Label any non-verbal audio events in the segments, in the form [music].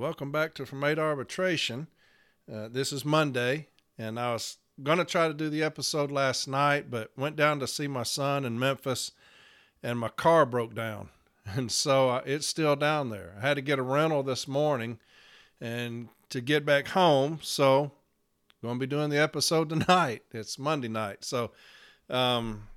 welcome back to From Arbitration. Uh, this is Monday, and I was going to try to do the episode last night, but went down to see my son in Memphis, and my car broke down. [laughs] And so uh, it's still down there. I had to get a rental this morning and to get back home. So, going to be doing the episode [laughs] tonight. It's Monday night. So, um,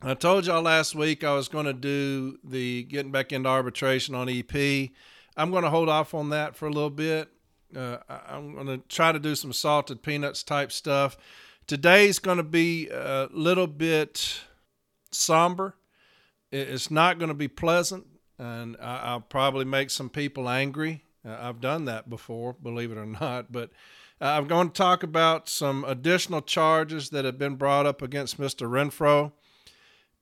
I told y'all last week I was going to do the getting back into arbitration on EP. I'm going to hold off on that for a little bit. Uh, I'm going to try to do some salted peanuts type stuff. Today's going to be a little bit somber. It's not going to be pleasant, and I'll probably make some people angry. Uh, I've done that before, believe it or not. But uh, I'm going to talk about some additional charges that have been brought up against Mr. Renfro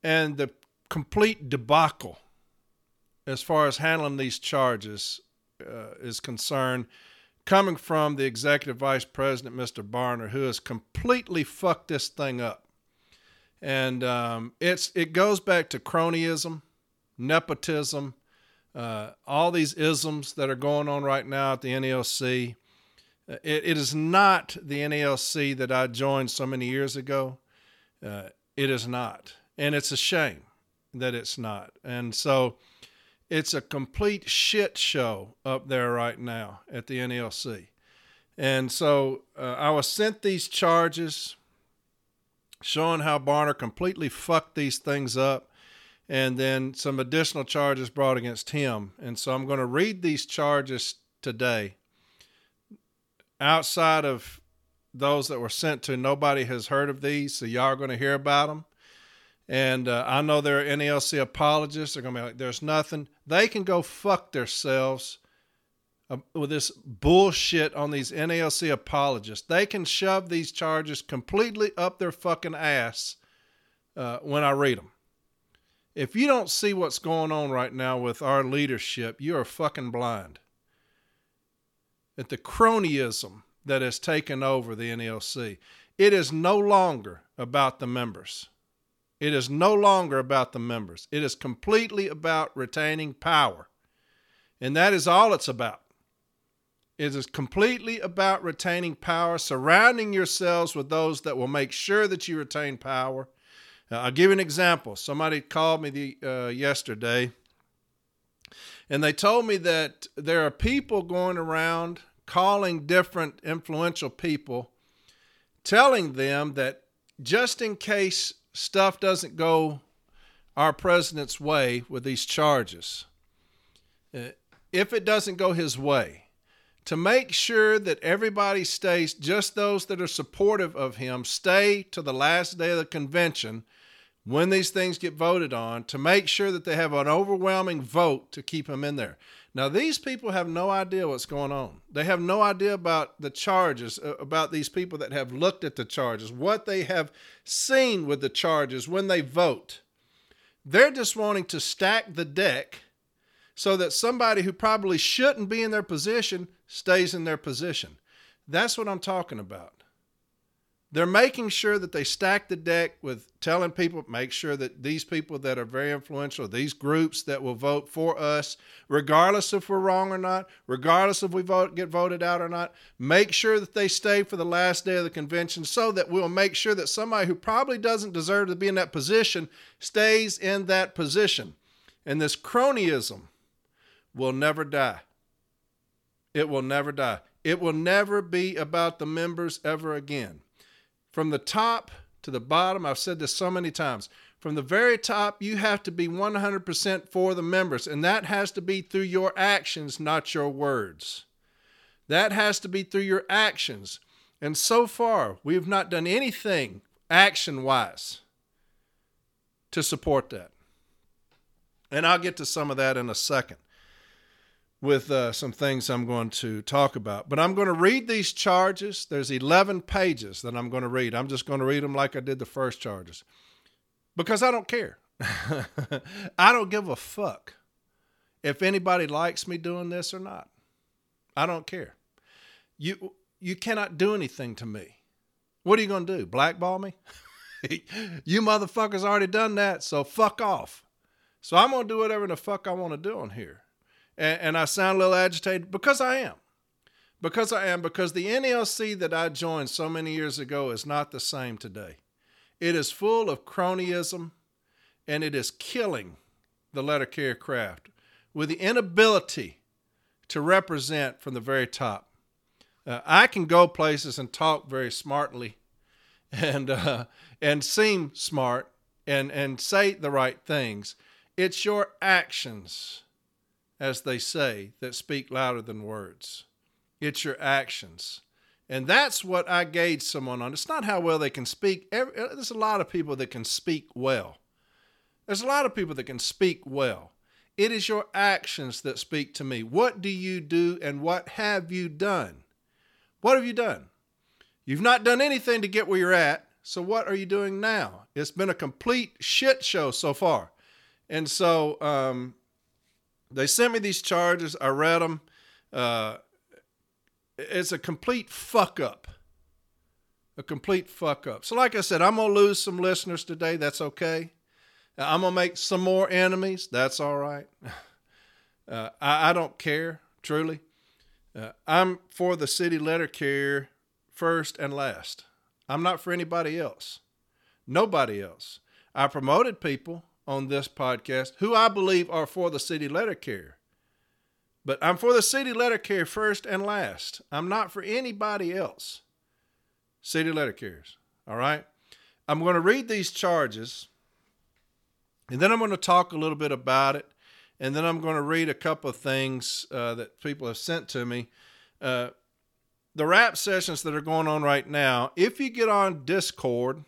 and the complete debacle as far as handling these charges uh, is concerned, coming from the executive vice president, Mr. Barner, who has completely fucked this thing up. And um, it's it goes back to cronyism, nepotism, uh, all these isms that are going on right now at the NALC. Uh, it, it is not the NALC that I joined so many years ago. Uh, it is not. And it's a shame that it's not. And so it's a complete shit show up there right now at the NALC. And so uh, I was sent these charges showing how Barner completely fucked these things up and then some additional charges brought against him. And so I'm going to read these charges today. Outside of those that were sent to, nobody has heard of these, so y'all are going to hear about them. And uh, I know there are NALC apologists. They're going to be like, there's nothing. They can go fuck themselves uh, with this bullshit on these NALC apologists. They can shove these charges completely up their fucking ass uh, when I read them. If you don't see what's going on right now with our leadership, you are fucking blind. At the cronyism that has taken over the NALC, it is no longer about the members. It is no longer about the members. It is completely about retaining power. And that is all it's about. It is completely about retaining power, surrounding yourselves with those that will make sure that you retain power. Now, I'll give you an example. Somebody called me the, uh, yesterday, and they told me that there are people going around calling different influential people, telling them that just in case stuff doesn't go our president's way with these charges, uh, if it doesn't go his way, to make sure that everybody stays, just those that are supportive of him, stay to the last day of the convention when these things get voted on to make sure that they have an overwhelming vote to keep him in there. Now, these people have no idea what's going on. They have no idea about the charges, uh, about these people that have looked at the charges, what they have seen with the charges when they vote. They're just wanting to stack the deck so that somebody who probably shouldn't be in their position stays in their position. That's what I'm talking about. They're making sure that they stack the deck with telling people, make sure that these people that are very influential, these groups that will vote for us, regardless if we're wrong or not, regardless if we vote get voted out or not, make sure that they stay for the last day of the convention so that we'll make sure that somebody who probably doesn't deserve to be in that position stays in that position. And this cronyism will never die. It will never die. It will never be about the members ever again from the top to the bottom, I've said this so many times. From the very top, you have to be 100% for the members, and that has to be through your actions, not your words. That has to be through your actions. And so far, we have not done anything action wise to support that. And I'll get to some of that in a second with uh, some things I'm going to talk about. But I'm going to read these charges. There's 11 pages that I'm going to read. I'm just going to read them like I did the first charges because I don't care. [laughs] I don't give a fuck if anybody likes me doing this or not. I don't care. You you cannot do anything to me. What are you going to do? Blackball me? [laughs] you motherfuckers already done that, so fuck off. So I'm going to do whatever the fuck I want to do on here. And, and I sound a little agitated because I am. Because I am, because the NALC that I joined so many years ago is not the same today. It is full of cronyism and it is killing the letter carrier craft with the inability to represent from the very top. Uh, I can go places and talk very smartly and uh, and seem smart and and say the right things. It's your actions, as they say, that speak louder than words. It's your actions. And that's what I gauge someone on. It's not how well they can speak. There's a lot of people that can speak well. There's a lot of people that can speak well. It is your actions that speak to me. What do you do and what have you done? What have you done? You've not done anything to get where you're at. So what are you doing now? It's been a complete shit show so far. And so um, they sent me these charges. I read them. Uh, it's a complete fuck up. A complete fuck up. So, like I said, I'm going to lose some listeners today. That's okay. I'm going to make some more enemies. That's all right. [laughs] Uh, I, I, don't care, truly. Uh, I'm for the city letter carrier first and last. I'm not for anybody else. Nobody else. I promoted people on this podcast who I believe are for the city letter carrier. But I'm for the city letter carrier first and last. I'm not for anybody else. City letter carriers. All right. I'm going to read these charges and then I'm going to talk a little bit about it. And then I'm going to read a couple of things uh, that people have sent to me. Uh, the rap sessions that are going on right now, if you get on Discord,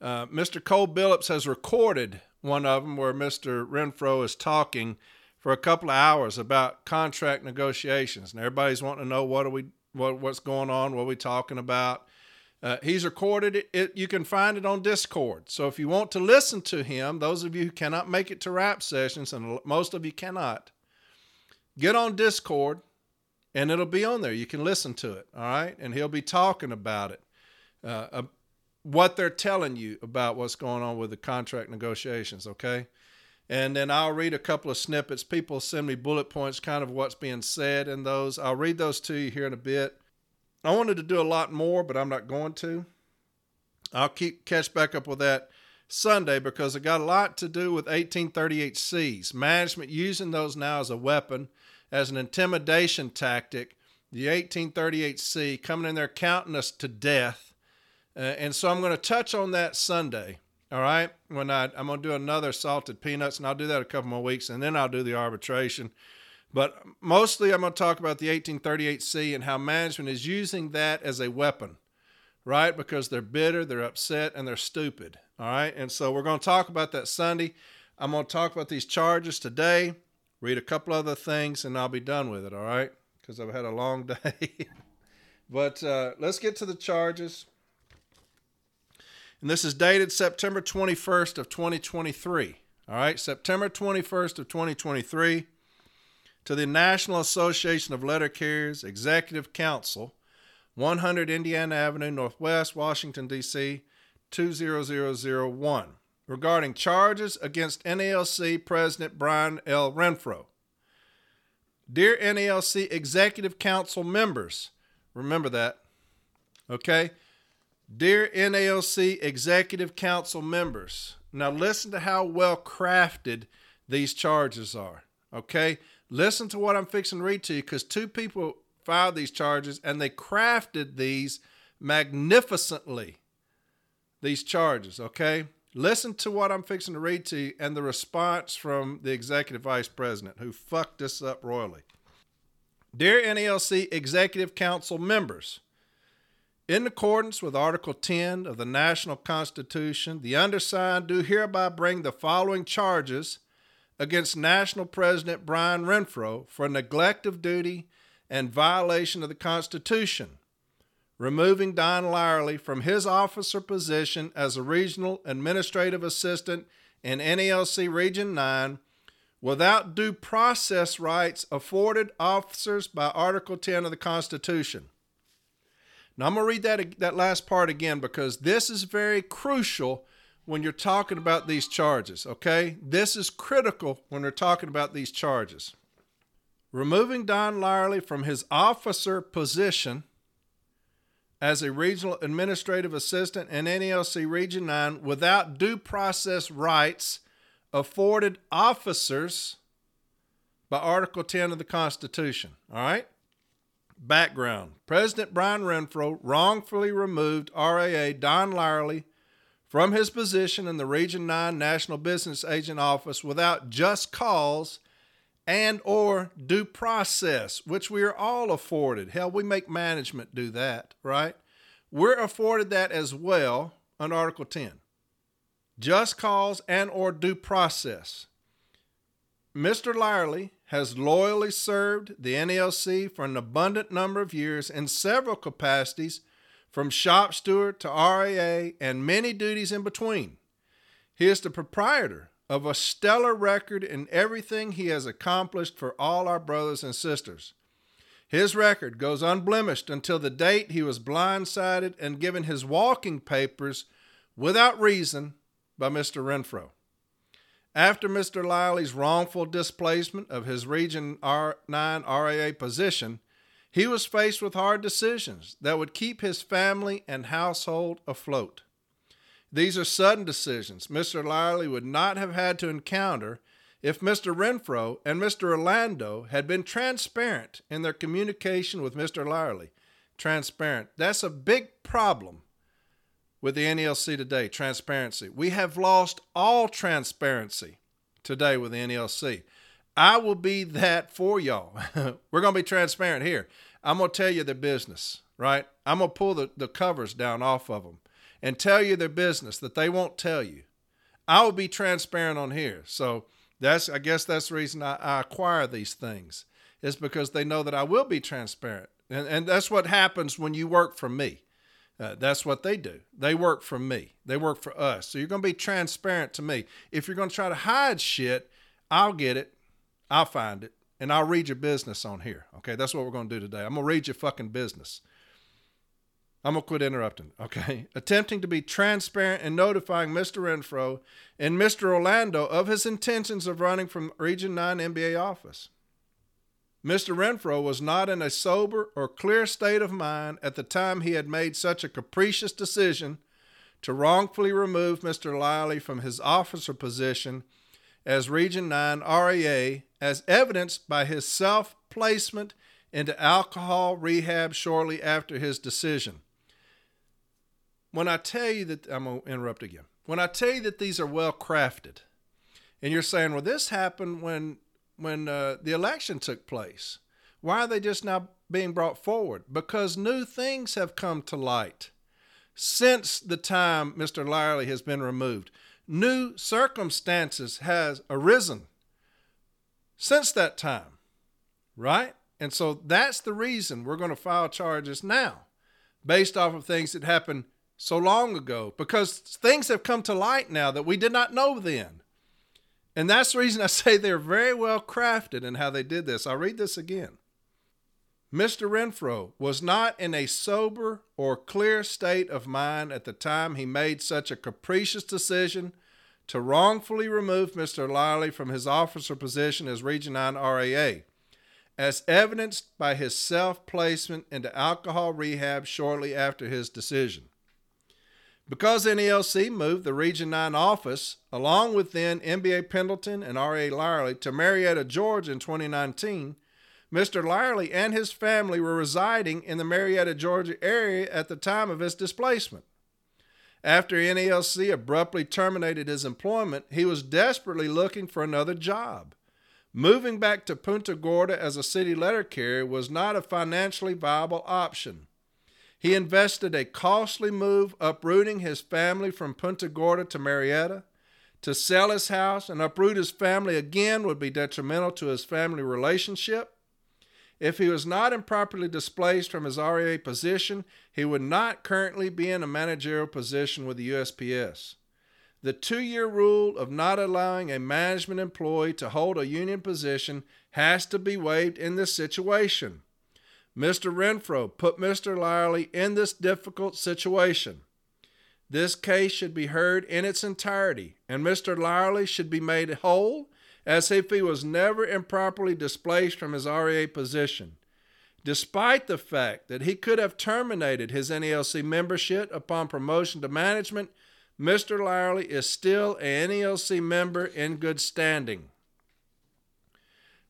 uh, Mr. Cole Billups has recorded one of them where Mr. Renfro is talking for a couple of hours about contract negotiations, and everybody's wanting to know what are we what what's going on, what are we talking about. Uh, he's recorded it, it. You can find it on Discord. So if you want to listen to him, those of you who cannot make it to rap sessions, and most of you cannot, get on Discord, and it'll be on there. You can listen to it. All right, and he'll be talking about it. Uh, what they're telling you about what's going on with the contract negotiations, okay? And then I'll read a couple of snippets. People send me bullet points, kind of what's being said in those. I'll read those to you here in a bit. I wanted to do a lot more, but I'm not going to. I'll keep catch back up with that Sunday because it got a lot to do with 1838Cs. Management using those now as a weapon, as an intimidation tactic. The 1838C coming in there counting us to death uh, and so I'm going to touch on that Sunday. All right. When I, I'm going to do another salted peanuts, and I'll do that a couple more weeks, and then I'll do the arbitration. But mostly, I'm going to talk about the 1838C and how management is using that as a weapon, right? Because they're bitter, they're upset, and they're stupid. All right. And so we're going to talk about that Sunday. I'm going to talk about these charges today, read a couple other things, and I'll be done with it. All right. Because I've had a long [laughs] day. but uh, let's get to the charges and this is dated September 21st of 2023. All right, September 21st of 2023 to the National Association of Letter Carriers Executive Council, 100 Indiana Avenue Northwest, Washington D.C. 20001 regarding charges against NALC President Brian L. Renfro. Dear NALC Executive Council members, remember that. Okay? Dear NALC Executive Council members, now listen to how well crafted these charges are. Okay? Listen to what I'm fixing to read to you because two people filed these charges and they crafted these magnificently. These charges, okay? Listen to what I'm fixing to read to you and the response from the executive vice president who fucked this up royally. Dear NALC Executive Council members, in accordance with Article 10 of the National Constitution, the undersigned do hereby bring the following charges against National President Brian Renfro for neglect of duty and violation of the Constitution, removing Don Lyerly from his officer position as a regional administrative assistant in NALC Region 9 without due process rights afforded officers by Article 10 of the Constitution now I'm going to read that that last part again because this is very crucial when you're talking about these charges, okay? This is critical when we're talking about these charges. removing Don Lyerly from his officer position as a regional administrative assistant in NALC Region 9 without due process rights afforded officers by Article 10 of the Constitution. All right? Background President Brian Renfro wrongfully removed RAA Don Lyerly from his position in the Region 9 National Business Agent Office without just cause and or due process, which we are all afforded. Hell, we make management do that, right? We're afforded that as well on Article 10. Just cause and or due process. Mr. Lyerly has loyally served the NALC for an abundant number of years in several capacities, from shop steward to RAA and many duties in between. He is the proprietor of a stellar record in everything he has accomplished for all our brothers and sisters. His record goes unblemished until the date he was blindsided and given his walking papers without reason by Mr. Renfro. After Mr. Lyerly's wrongful displacement of his Region R9 RAA position, he was faced with hard decisions that would keep his family and household afloat. These are sudden decisions Mr. Lyerly would not have had to encounter if Mr. Renfro and Mr. Rolando had been transparent in their communication with Mr. Lyerly. Transparent. That's a big problem with the NALC today transparency. We have lost all transparency today with the NALC. I will be that for y'all. [laughs] We're going to be transparent here. I'm going to tell you their business, right? I'm going to pull the, the covers down off of them and tell you their business that they won't tell you. I will be transparent on here. So that's I guess that's the reason I, I acquire these things. Is because they know that I will be transparent. And, and that's what happens when you work for me. Uh, that's what they do. They work for me. They work for us. So you're going to be transparent to me. If you're going to try to hide shit, I'll get it. I'll find it. And I'll read your business on here. Okay. That's what we're going to do today. I'm going to read your fucking business. I'm going to quit interrupting. Okay. [laughs] Attempting to be transparent and notifying Mr. Renfro and Mr. Rolando of his intentions of running from Region 9 NBA office. Mr. Renfro was not in a sober or clear state of mind at the time he had made such a capricious decision to wrongfully remove Mr. Lyerly from his officer position as Region 9 RAA, as evidenced by his self placement into alcohol rehab shortly after his decision. When I tell you that, I'm going to interrupt again. When I tell you that these are well crafted, and you're saying, well, this happened when when uh, the election took place. Why are they just now being brought forward? Because new things have come to light since the time Mr. Lyerly has been removed. New circumstances has arisen since that time, right? And so that's the reason we're going to file charges now based off of things that happened so long ago because things have come to light now that we did not know then. And that's the reason I say they're very well crafted in how they did this. I'll read this again. Mr. Renfro was not in a sober or clear state of mind at the time he made such a capricious decision to wrongfully remove Mr. Lyerly from his officer position as Region 9 RAA, as evidenced by his self placement into alcohol rehab shortly after his decision. Because NALC moved the Region 9 office, along with then NBA Pendleton and R.A. Lyerly, to Marietta, Georgia in 2019, Mr. Lyerly and his family were residing in the Marietta, Georgia area at the time of his displacement. After NALC abruptly terminated his employment, he was desperately looking for another job. Moving back to Punta Gorda as a city letter carrier was not a financially viable option. He invested a costly move uprooting his family from Punta Gorda to Marietta. To sell his house and uproot his family again would be detrimental to his family relationship. If he was not improperly displaced from his RAA position, he would not currently be in a managerial position with the USPS. The two year rule of not allowing a management employee to hold a union position has to be waived in this situation. Mr. Renfro put Mr. Lyerly in this difficult situation. This case should be heard in its entirety, and Mr. Lyerly should be made whole as if he was never improperly displaced from his RAA position, despite the fact that he could have terminated his NALC membership upon promotion to management. Mr. Lyerly is still a NALC member in good standing.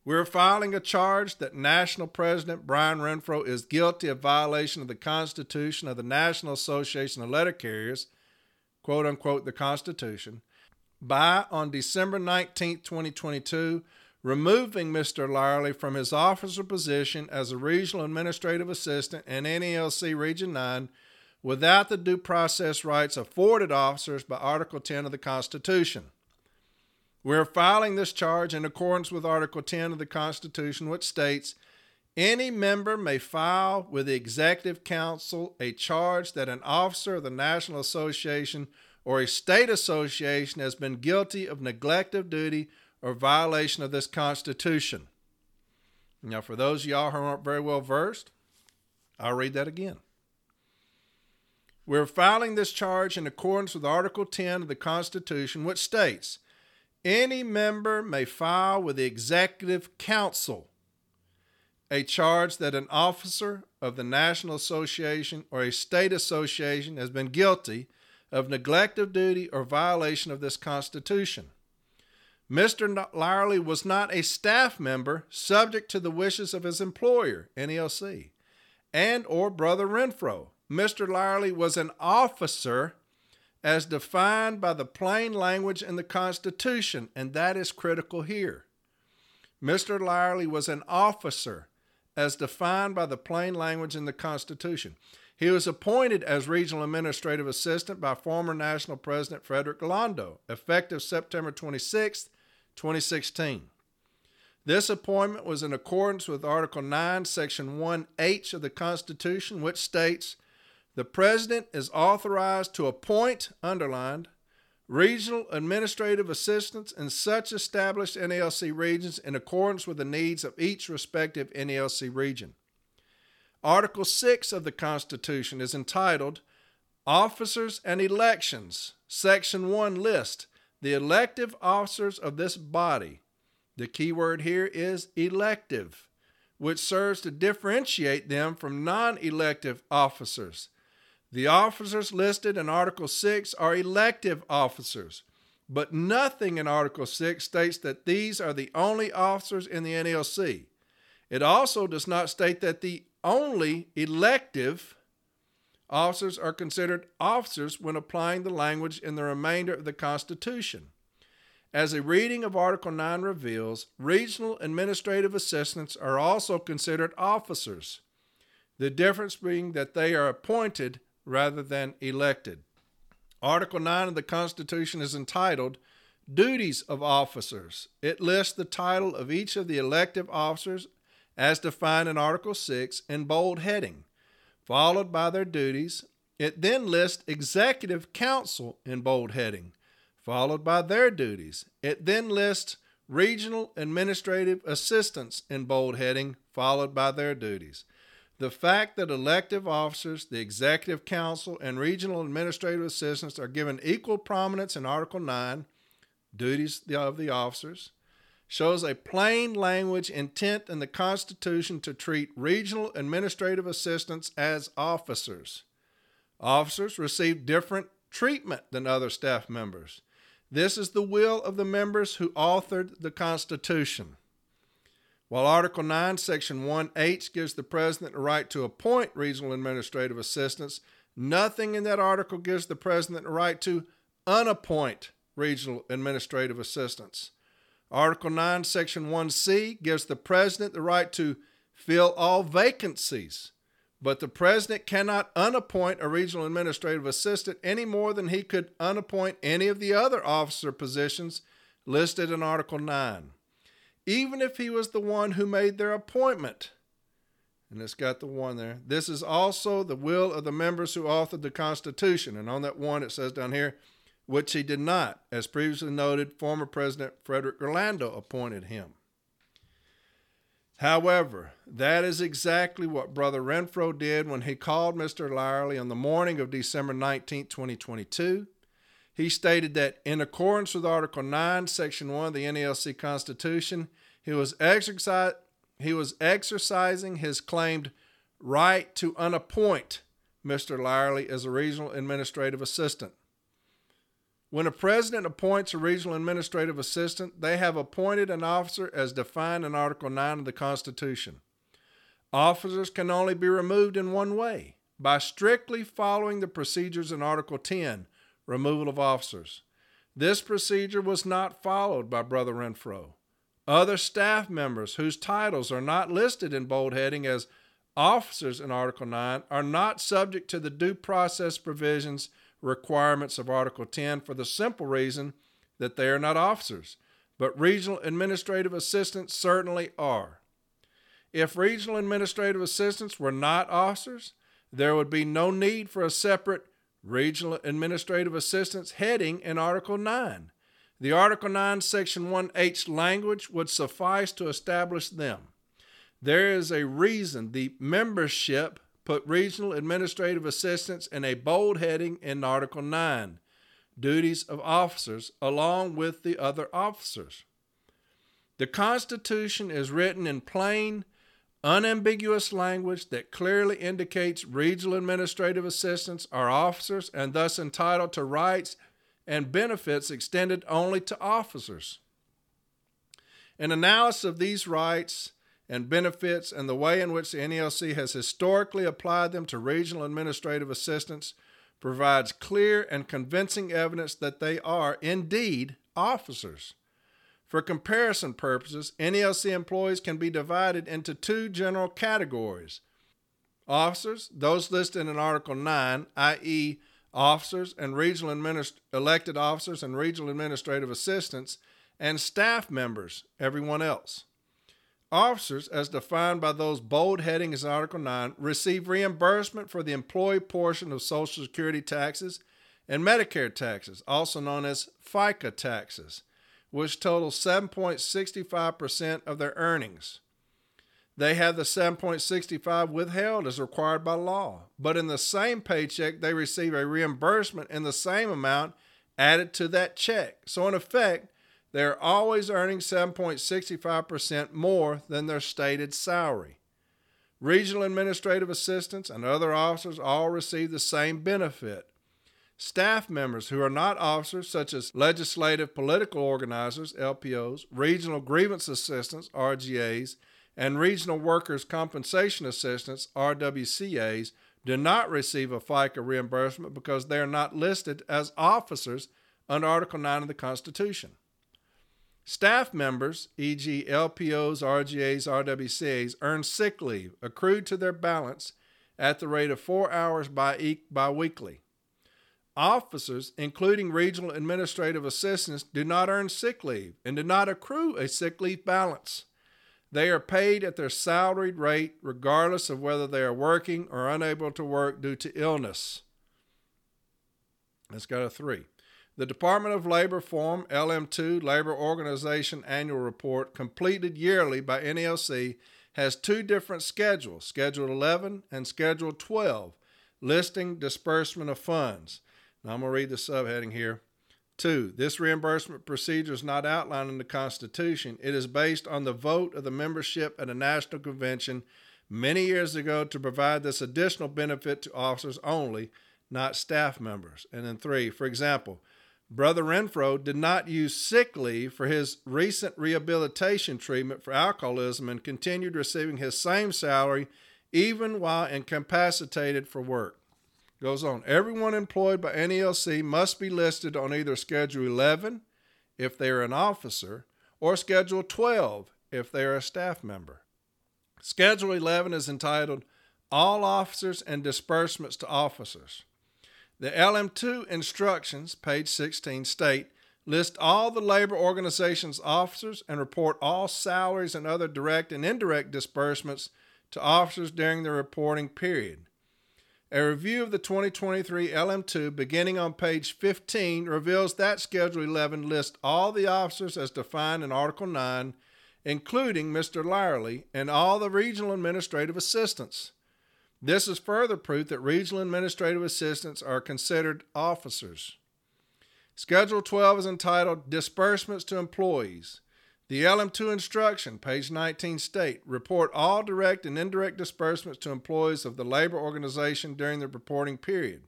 We're filing a charge that National President Brian Renfro is guilty of violation of the Constitution of the National Association of Letter Carriers, quote unquote, the Constitution, by, on December 19, 2022, removing Mr. Lyerly from his officer position as a regional administrative assistant in NALC Region 9 without the due process rights afforded officers by Article 10 of the Constitution. We're filing this charge in accordance with Article 10 of the Constitution, which states any member may file with the Executive Council a charge that an officer of the National Association or a state association has been guilty of neglect of duty or violation of this Constitution. Now, for those of y'all who aren't very well versed, I'll read that again. We're filing this charge in accordance with Article 10 of the Constitution, which states any member may file with the Executive Council a charge that an officer of the National Association or a state association has been guilty of neglect of duty or violation of this Constitution. Mr. Lyerly was not a staff member subject to the wishes of his employer, NALC, and or Brother Renfro. Mr. Lyerly was an officer as defined by the plain language in the Constitution, and that is critical here. Mr. Lyerly was an officer as defined by the plain language in the Constitution. He was appointed as Regional Administrative Assistant by former National President Frederick Rolando, effective September 26, 2016. This appointment was in accordance with Article 9, Section 1H of the Constitution, which states the President is authorized to appoint, underlined, regional administrative assistants in such established NALC regions in accordance with the needs of each respective NALC region. Article 6 of the Constitution is entitled Officers and Elections. Section 1 lists the elective officers of this body. The key word here is elective, which serves to differentiate them from non elective officers. The officers listed in Article 6 are elective officers, but nothing in Article 6 states that these are the only officers in the NALC. It also does not state that the only elective officers are considered officers when applying the language in the remainder of the Constitution. As a reading of Article 9 reveals, regional administrative assistants are also considered officers, the difference being that they are appointed rather than elected. Article 9 of the Constitution is entitled Duties of Officers. It lists the title of each of the elective officers as defined in Article 6 in bold heading, followed by their duties. It then lists Executive Council in bold heading, followed by their duties. It then lists Regional Administrative Assistants in bold heading, followed by their duties. The fact that elective officers, the Executive Council, and regional administrative assistants are given equal prominence in Article 9, duties of the officers, shows a plain language intent in the Constitution to treat regional administrative assistants as officers. Officers receive different treatment than other staff members. This is the will of the members who authored the Constitution. While Article 9, Section 1H gives the President the right to appoint regional administrative assistants, nothing in that article gives the President the right to unappoint regional administrative assistants. Article 9, Section 1C gives the President the right to fill all vacancies, but the President cannot unappoint a regional administrative assistant any more than he could unappoint any of the other officer positions listed in Article 9 even if he was the one who made their appointment. And it's got the one there. This is also the will of the members who authored the Constitution. And on that one, it says down here, which he did not. As previously noted, former President Frederick Rolando appointed him. However, that is exactly what Brother Renfro did when he called Mr. Lyerly on the morning of December 19, 2022. He stated that in accordance with Article 9, Section 1 of the NALC Constitution, he was, he was exercising his claimed right to unappoint Mr. Lyerly as a regional administrative assistant. When a president appoints a regional administrative assistant, they have appointed an officer as defined in Article 9 of the Constitution. Officers can only be removed in one way by strictly following the procedures in Article 10, removal of officers. This procedure was not followed by Brother Renfro. Other staff members whose titles are not listed in bold heading as officers in Article 9 are not subject to the due process provisions requirements of Article 10 for the simple reason that they are not officers, but regional administrative assistants certainly are. If regional administrative assistants were not officers, there would be no need for a separate regional administrative assistants heading in Article 9. The Article 9, Section 1H language would suffice to establish them. There is a reason the membership put regional administrative assistants in a bold heading in Article 9 duties of officers along with the other officers. The Constitution is written in plain, unambiguous language that clearly indicates regional administrative assistants are officers and thus entitled to rights and benefits extended only to officers. An analysis of these rights and benefits and the way in which the NALC has historically applied them to regional administrative assistants provides clear and convincing evidence that they are indeed officers. For comparison purposes, NALC employees can be divided into two general categories. Officers, those listed in Article 9, i.e., officers and regional administ- elected officers and regional administrative assistants, and staff members, everyone else. Officers, as defined by those bold headings in Article 9, receive reimbursement for the employee portion of Social Security taxes and Medicare taxes, also known as FICA taxes, which totals 7.65% of their earnings. They have the 7.65 withheld as required by law, but in the same paycheck, they receive a reimbursement in the same amount added to that check. So, in effect, they're always earning 7.65% more than their stated salary. Regional administrative assistants and other officers all receive the same benefit. Staff members who are not officers, such as legislative political organizers, LPOs, regional grievance assistants, RGAs, and regional workers' compensation assistants, RWCAs, do not receive a FICA reimbursement because they are not listed as officers under Article 9 of the Constitution. Staff members, e.g., LPOs, RGAs, RWCAs, earn sick leave accrued to their balance at the rate of four hours bi- biweekly. Officers, including regional administrative assistants, do not earn sick leave and do not accrue a sick leave balance. They are paid at their salaried rate regardless of whether they are working or unable to work due to illness. Let's go to three. The Department of Labor Form LM2 Labor Organization Annual Report, completed yearly by NALC, has two different schedules Schedule 11 and Schedule 12, listing disbursement of funds. Now I'm going to read the subheading here. Two, this reimbursement procedure is not outlined in the Constitution. It is based on the vote of the membership at a national convention many years ago to provide this additional benefit to officers only, not staff members. And then three, for example, Brother Renfro did not use sick leave for his recent rehabilitation treatment for alcoholism and continued receiving his same salary even while incapacitated for work. Goes on. Everyone employed by NALC must be listed on either Schedule 11 if they are an officer or Schedule 12 if they are a staff member. Schedule 11 is entitled All Officers and Disbursements to Officers. The LM2 instructions, page 16, state list all the labor organization's officers and report all salaries and other direct and indirect disbursements to officers during the reporting period. A review of the 2023 LM2 beginning on page 15 reveals that Schedule 11 lists all the officers as defined in Article 9, including Mr. Lyerly and all the regional administrative assistants. This is further proof that regional administrative assistants are considered officers. Schedule 12 is entitled Disbursements to Employees. The LM2 instruction, page 19, state report all direct and indirect disbursements to employees of the labor organization during the reporting period.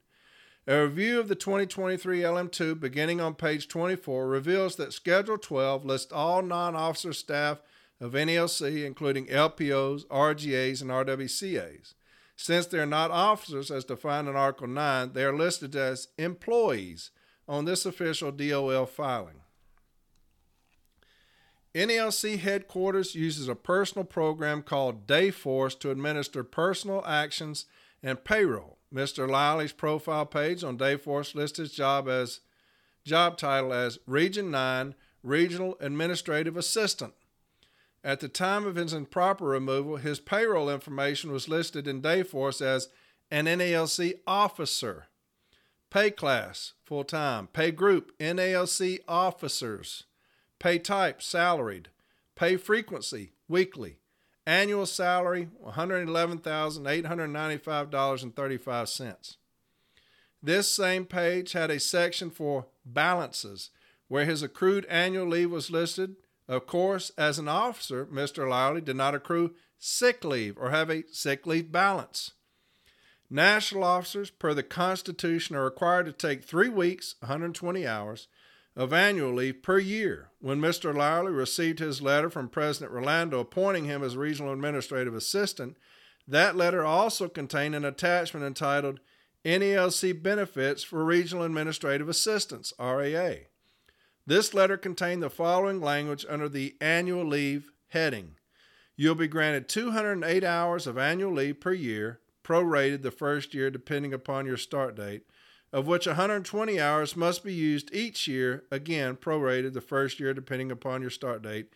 A review of the 2023 LM2 beginning on page 24 reveals that Schedule 12 lists all non officer staff of NALC, including LPOs, RGAs, and RWCAs. Since they are not officers as defined in Article 9, they are listed as employees on this official DOL filing. NALC headquarters uses a personal program called Dayforce to administer personal actions and payroll. Mr. Lyerly's profile page on Dayforce lists his job as job title as Region 9 Regional Administrative Assistant. At the time of his improper removal, his payroll information was listed in Dayforce as an NALC officer. Pay class, full time. Pay group, NALC officers. Pay type, salaried. Pay frequency, weekly. Annual salary, $111,895.35. This same page had a section for balances where his accrued annual leave was listed. Of course, as an officer, Mr. Lyerly did not accrue sick leave or have a sick leave balance. National officers, per the Constitution, are required to take three weeks, 120 hours, of annual leave per year. When Mr. Lyerly received his letter from President Rolando appointing him as regional administrative assistant, that letter also contained an attachment entitled NALC Benefits for Regional Administrative Assistants, RAA. This letter contained the following language under the annual leave heading. You'll be granted 208 hours of annual leave per year, prorated the first year depending upon your start date, of which 120 hours must be used each year, again prorated the first year depending upon your start date.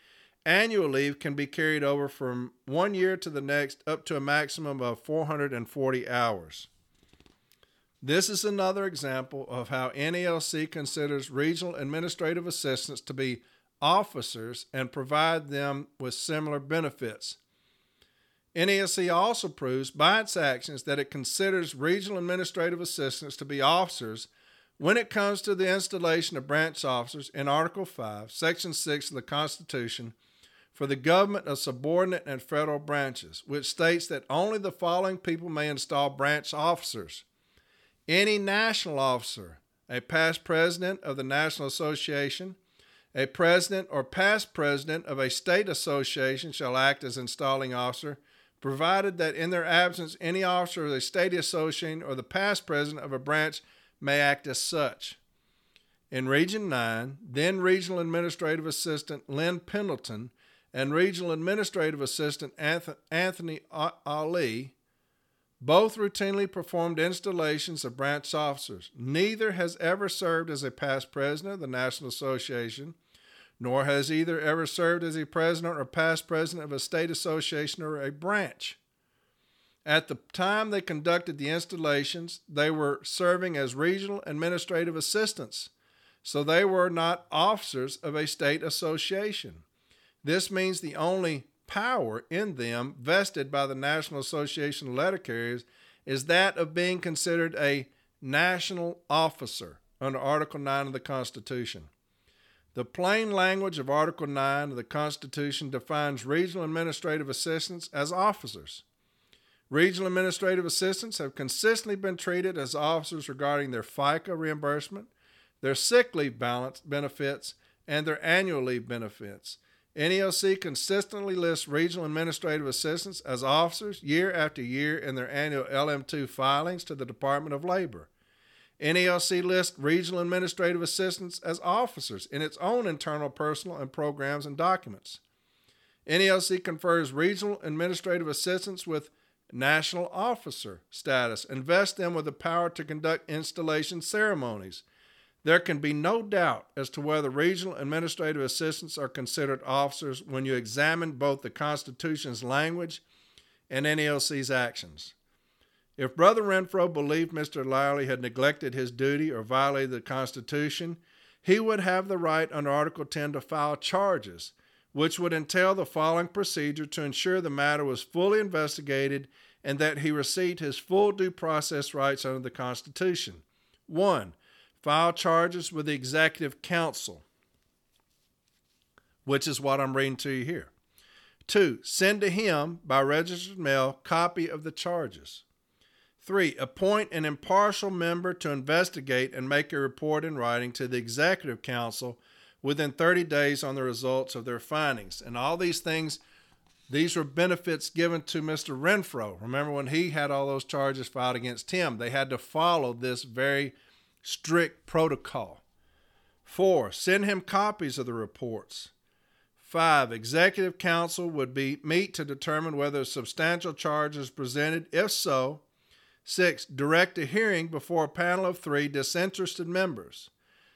Annual leave can be carried over from one year to the next up to a maximum of 440 hours. This is another example of how NALC considers regional administrative assistants to be officers and provide them with similar benefits. NALC also proves by its actions that it considers regional administrative assistants to be officers when it comes to the installation of branch officers in Article 5, Section 6 of the Constitution for the government of subordinate and federal branches, which states that only the following people may install branch officers. Any national officer, a past president of the National Association, a president or past president of a state association shall act as installing officer provided that in their absence any officer of the state association or the past president of a branch may act as such. In Region 9, then Regional Administrative Assistant Lynn Pendleton and Regional Administrative Assistant Anthony Ali both routinely performed installations of branch officers. Neither has ever served as a past president of the National Association nor has either ever served as a president or past president of a state association or a branch. At the time they conducted the installations, they were serving as regional administrative assistants, so they were not officers of a state association. This means the only power in them vested by the National Association of Letter Carriers is that of being considered a national officer under Article 9 of the Constitution. The plain language of Article 9 of the Constitution defines regional administrative assistants as officers. Regional administrative assistants have consistently been treated as officers regarding their FICA reimbursement, their sick leave balance benefits, and their annual leave benefits. NALC consistently lists regional administrative assistants as officers year after year in their annual LM2 filings to the Department of Labor. NALC lists regional administrative assistants as officers in its own internal personal and programs and documents. NALC confers regional administrative assistants with national officer status and vests them with the power to conduct installation ceremonies. There can be no doubt as to whether regional administrative assistants are considered officers when you examine both the Constitution's language and NALC's actions. If Brother Renfro believed Mr. Lyerly had neglected his duty or violated the Constitution, he would have the right under Article 10 to file charges, which would entail the following procedure to ensure the matter was fully investigated and that he received his full due process rights under the Constitution. 1. file charges with the executive council, which is what I'm reading to you here. Two, send to him by registered mail copy of the charges. Three, appoint an impartial member to investigate and make a report in writing to the executive council within 30 days on the results of their findings. And all these things, these were benefits given to Mr. Renfro. Remember when he had all those charges filed against him, they had to follow this very strict protocol. Four, send him copies of the reports. Five, executive council would be meet to determine whether substantial charges presented. If so, six, direct a hearing before a panel of three disinterested members.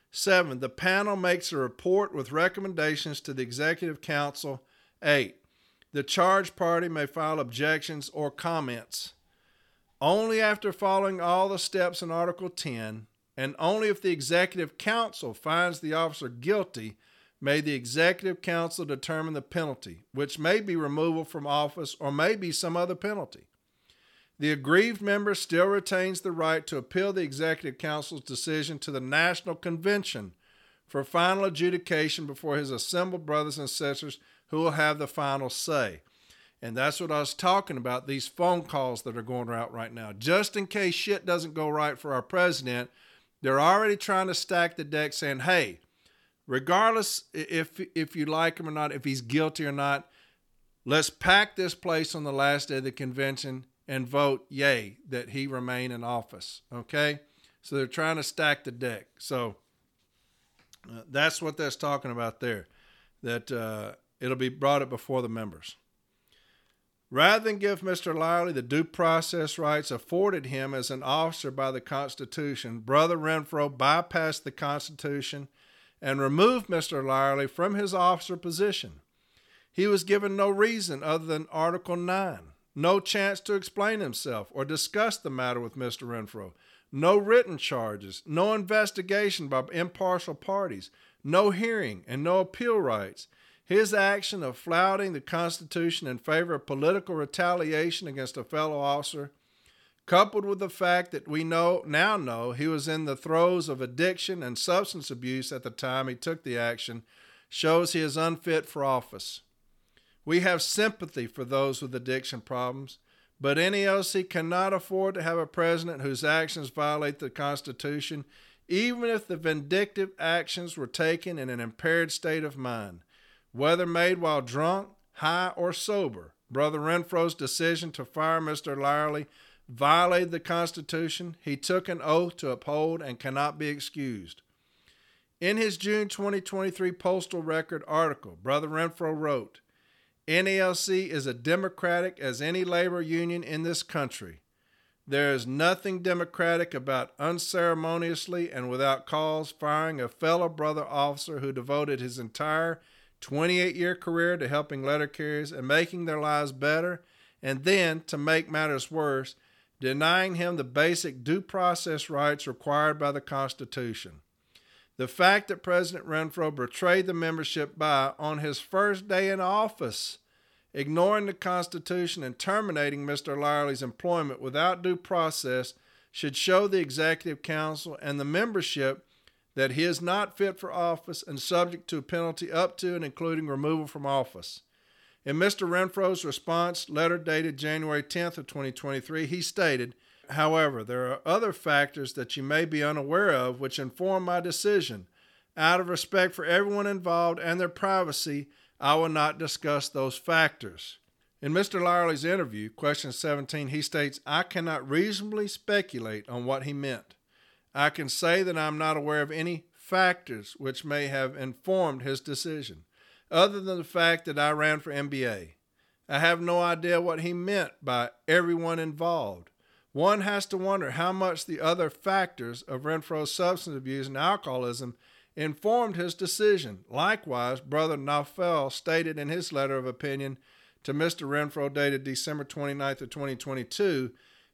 Seven, the panel makes a report with recommendations to the Executive Council. Eight, the charge party may file objections or comments. Only after following all the steps in Article 10, and only if the Executive Council finds the officer guilty, may the Executive Council determine the penalty, which may be removal from office or may be some other penalty. The aggrieved member still retains the right to appeal the Executive Council's decision to the National Convention for final adjudication before his assembled brothers and sisters who will have the final say. And that's what I was talking about these phone calls that are going out right now. Just in case shit doesn't go right for our president, they're already trying to stack the deck saying, hey, regardless if if you like him or not, if he's guilty or not, let's pack this place on the last day of the convention and vote yay that he remain in office. Okay? So they're trying to stack the deck. So uh, that's what that's talking about there. That uh, it'll be brought up before the members. Rather than give Mr. Lyerly the due process rights afforded him as an officer by the Constitution, Brother Renfro bypassed the Constitution and removed Mr. Lyerly from his officer position. He was given no reason other than Article 9 no chance to explain himself or discuss the matter with Mr. Renfro, no written charges, no investigation by impartial parties, no hearing, and no appeal rights. His action of flouting the Constitution in favor of political retaliation against a fellow officer, coupled with the fact that we know now know he was in the throes of addiction and substance abuse at the time he took the action, shows he is unfit for office. We have sympathy for those with addiction problems, but NALC cannot afford to have a president whose actions violate the Constitution, even if the vindictive actions were taken in an impaired state of mind. Whether made while drunk, high, or sober, Brother Renfro's decision to fire Mr. Lyerly violated the Constitution. He took an oath to uphold and cannot be excused. In his June 2023 Postal Record article, Brother Renfro wrote, NALC is as democratic as any labor union in this country. There is nothing democratic about unceremoniously and without cause firing a fellow brother officer who devoted his entire 28 year career to helping letter carriers and making their lives better, and then, to make matters worse, denying him the basic due process rights required by the Constitution. The fact that President Renfro betrayed the membership by, on his first day in office, ignoring the Constitution and terminating Mr. Lyerly's employment without due process should show the Executive Council and the membership that he is not fit for office and subject to a penalty up to and including removal from office. In Mr. Renfro's response letter dated January 10th of 2023, he stated, However, there are other factors that you may be unaware of which inform my decision. Out of respect for everyone involved and their privacy, I will not discuss those factors. In Mr. Lyerly's interview, question 17, he states, I cannot reasonably speculate on what he meant. I can say that I am not aware of any factors which may have informed his decision, other than the fact that I ran for NBA. I have no idea what he meant by everyone involved. One has to wonder how much the other factors of Renfro's substance abuse and alcoholism informed his decision. Likewise, Brother Naufel stated in his letter of opinion to Mr. Renfro dated December 29th of 2022,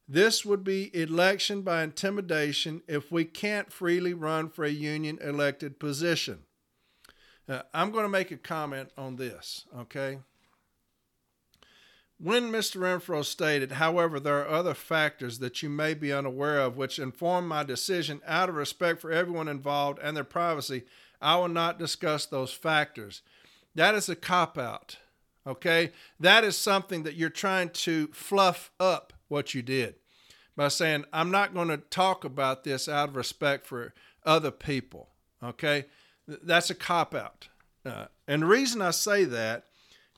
this would be election by intimidation if we can't freely run for a union elected position. I'm going to make a comment on this, okay? When Mr. Renfro stated, however, there are other factors that you may be unaware of which inform my decision out of respect for everyone involved and their privacy, I will not discuss those factors. That is a cop out. Okay? That is something that you're trying to fluff up what you did by saying, I'm not going to talk about this out of respect for other people. Okay? That's a cop out. Uh, and the reason I say that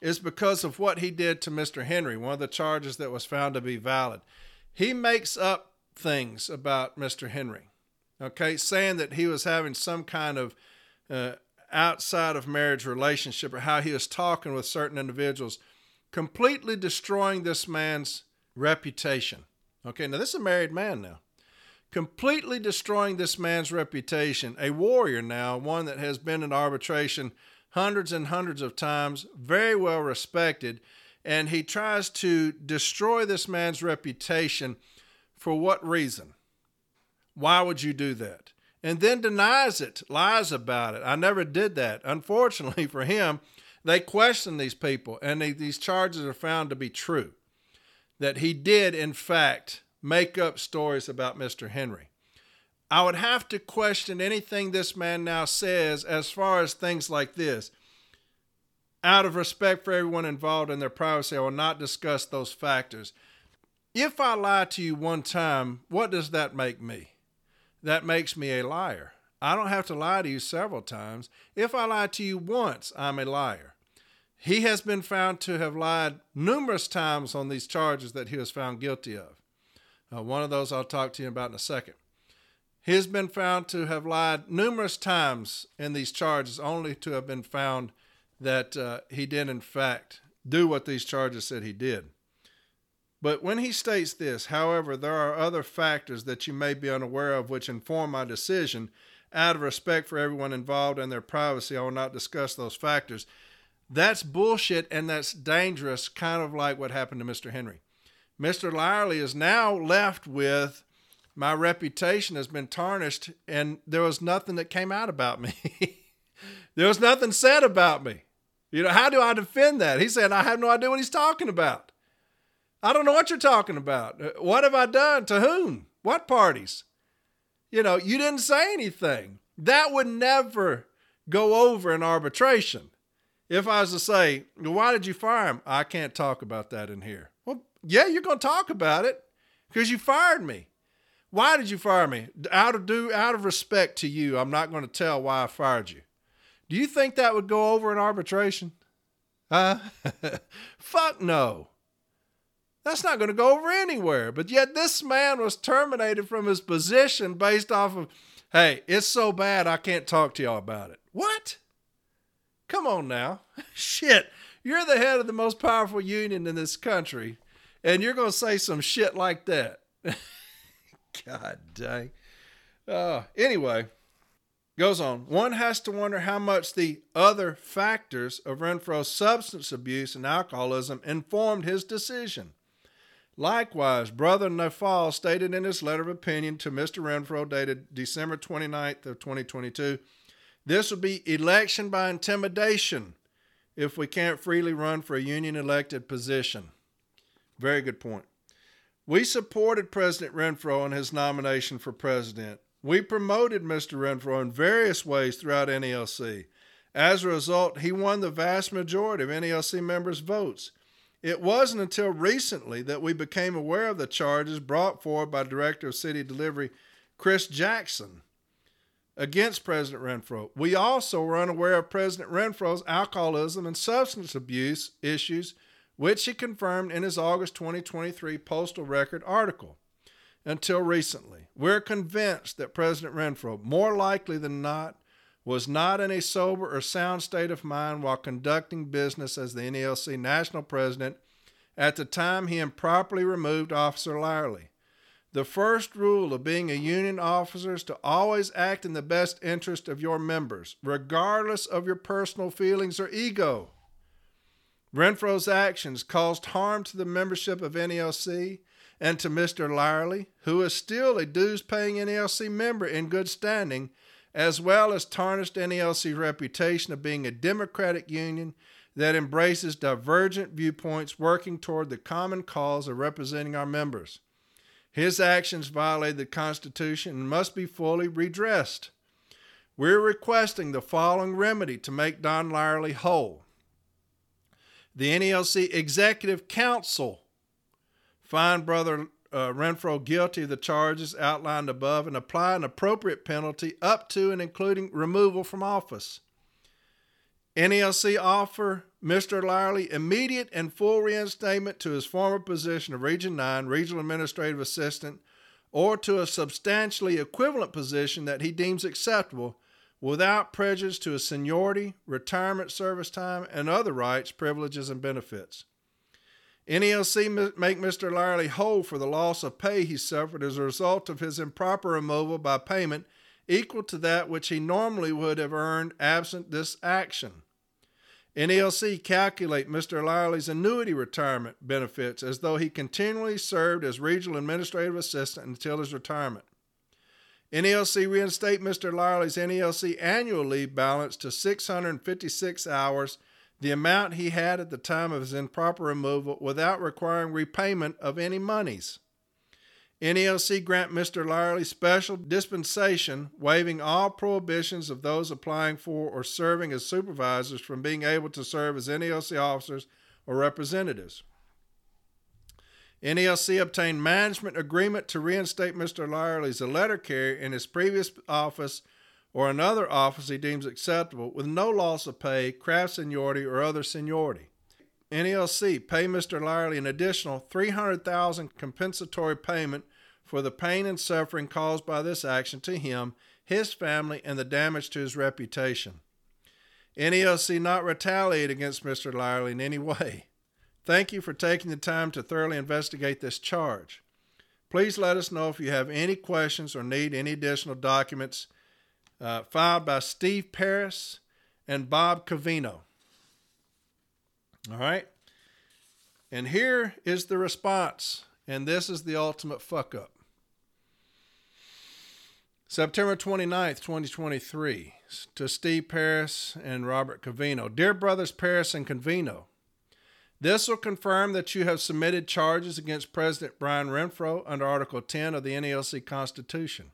is because of what he did to Mr. Henry, one of the charges that was found to be valid. He makes up things about Mr. Henry, okay, saying that he was having some kind of uh, outside of marriage relationship or how he was talking with certain individuals, completely destroying this man's reputation. Okay, now this is a married man now. Completely destroying this man's reputation, a warrior now, one that has been in arbitration hundreds and hundreds of times, very well respected, and he tries to destroy this man's reputation for what reason? Why would you do that? And then denies it, lies about it. I never did that. Unfortunately [laughs] for him, they question these people, and they, these charges are found to be true that he did, in fact, make up stories about Mr. Henry. I would have to question anything this man now says as far as things like this. Out of respect for everyone involved in their privacy, I will not discuss those factors. If I lie to you one time, what does that make me? That makes me a liar. I don't have to lie to you several times. If I lie to you once, I'm a liar. He has been found to have lied numerous times on these charges that he was found guilty of. Uh, one of those I'll talk to you about in a second. He has been found to have lied numerous times in these charges, only to have been found that uh, he did, in fact, do what these charges said he did. But when he states this, however, there are other factors that you may be unaware of which inform my decision. Out of respect for everyone involved and their privacy, I will not discuss those factors. That's bullshit and that's dangerous, kind of like what happened to Mr. Henry. Mr. Lyerly is now left with my reputation has been tarnished and there was nothing that came out about me. [laughs] there was nothing said about me. You know, how do I defend that? He said, I have no idea what he's talking about. I don't know what you're talking about. Uh, what have I done? To whom? What parties? You know, you didn't say anything. That would never go over in arbitration. If I was to say, why did you fire him? I can't talk about that in here. Well, yeah, you're going to talk about it because you fired me. Why did you fire me? Out of due, out of respect to you, I'm not going to tell why I fired you. Do you think that would go over in arbitration? Huh? [laughs] Fuck no. That's not going to go over anywhere. But yet this man was terminated from his position based off of, hey, it's so bad I can't talk to y'all about it. What? Come on now. [laughs] shit. You're the head of the most powerful union in this country, and you're going to say some shit like that. [laughs] [laughs] God dang. Uh, anyway, goes on. One has to wonder how much the other factors of Renfro's substance abuse and alcoholism informed his decision. Likewise, Brother Nafal stated in his letter of opinion to Mr. Renfro dated December 29th of 2022 this would be election by intimidation if we can't freely run for a union elected position. Very good point. We supported President Renfro in his nomination for president. We promoted Mr. Renfro in various ways throughout NALC. As a result, he won the vast majority of NALC members' votes. It wasn't until recently that we became aware of the charges brought forward by Director of City Delivery Chris Jackson against President Renfro. We also were unaware of President Renfro's alcoholism and substance abuse issues, which he confirmed in his August 2023 Postal Record article. Until recently, we're convinced that President Renfro, more likely than not, was not in a sober or sound state of mind while conducting business as the NALC national president at the time he improperly removed Officer Lyerly. The first rule of being a union officer is to always act in the best interest of your members, regardless of your personal feelings or ego. Renfro's actions caused harm to the membership of NALC and to Mr. Lyerly, who is still a dues paying NALC member in good standing, as well as tarnished NALC's reputation of being a democratic union that embraces divergent viewpoints working toward the common cause of representing our members. His actions violate the Constitution and must be fully redressed. We're requesting the following remedy to make Don Lyerly whole. The NALC Executive Council find Brother uh, Renfro guilty of the charges outlined above and apply an appropriate penalty up to and including removal from office. NALC offer Mr. Lyerly immediate and full reinstatement to his former position of Region 9 Regional Administrative Assistant or to a substantially equivalent position that he deems acceptable without prejudice to his seniority, retirement service time, and other rights, privileges, and benefits. NALC make Mr. Lyerly whole for the loss of pay he suffered as a result of his improper removal by payment equal to that which he normally would have earned absent this action. NALC calculate Mr. Lyerly's annuity retirement benefits as though he continually served as regional administrative assistant until his retirement. NALC reinstate Mr. Lyerly's NALC annual leave balance to 656 hours the amount he had at the time of his improper removal without requiring repayment of any monies. NALC grant Mr. Lyerly special dispensation, waiving all prohibitions of those applying for or serving as supervisors from being able to serve as NELC officers or representatives. NALC obtained management agreement to reinstate Mr. Lyerly as a letter carrier in his previous office or another office he deems acceptable with no loss of pay, craft seniority, or other seniority. NALC pay Mr. Lyerly an additional 300,000 compensatory payment for the pain and suffering caused by this action to him, his family, and the damage to his reputation. NALC not retaliate against Mr. Lyerly in any way. Thank you for taking the time to thoroughly investigate this charge. Please let us know if you have any questions or need any additional documents uh, filed by Steve Paris and Bob Covino. All right. And here is the response, and this is the ultimate fuck up. September 29th, 2023, to Steve Paris and Robert Covino. Dear brothers Paris and Covino, this will confirm that you have submitted charges against President Brian Renfro under Article 10 of the NALC Constitution.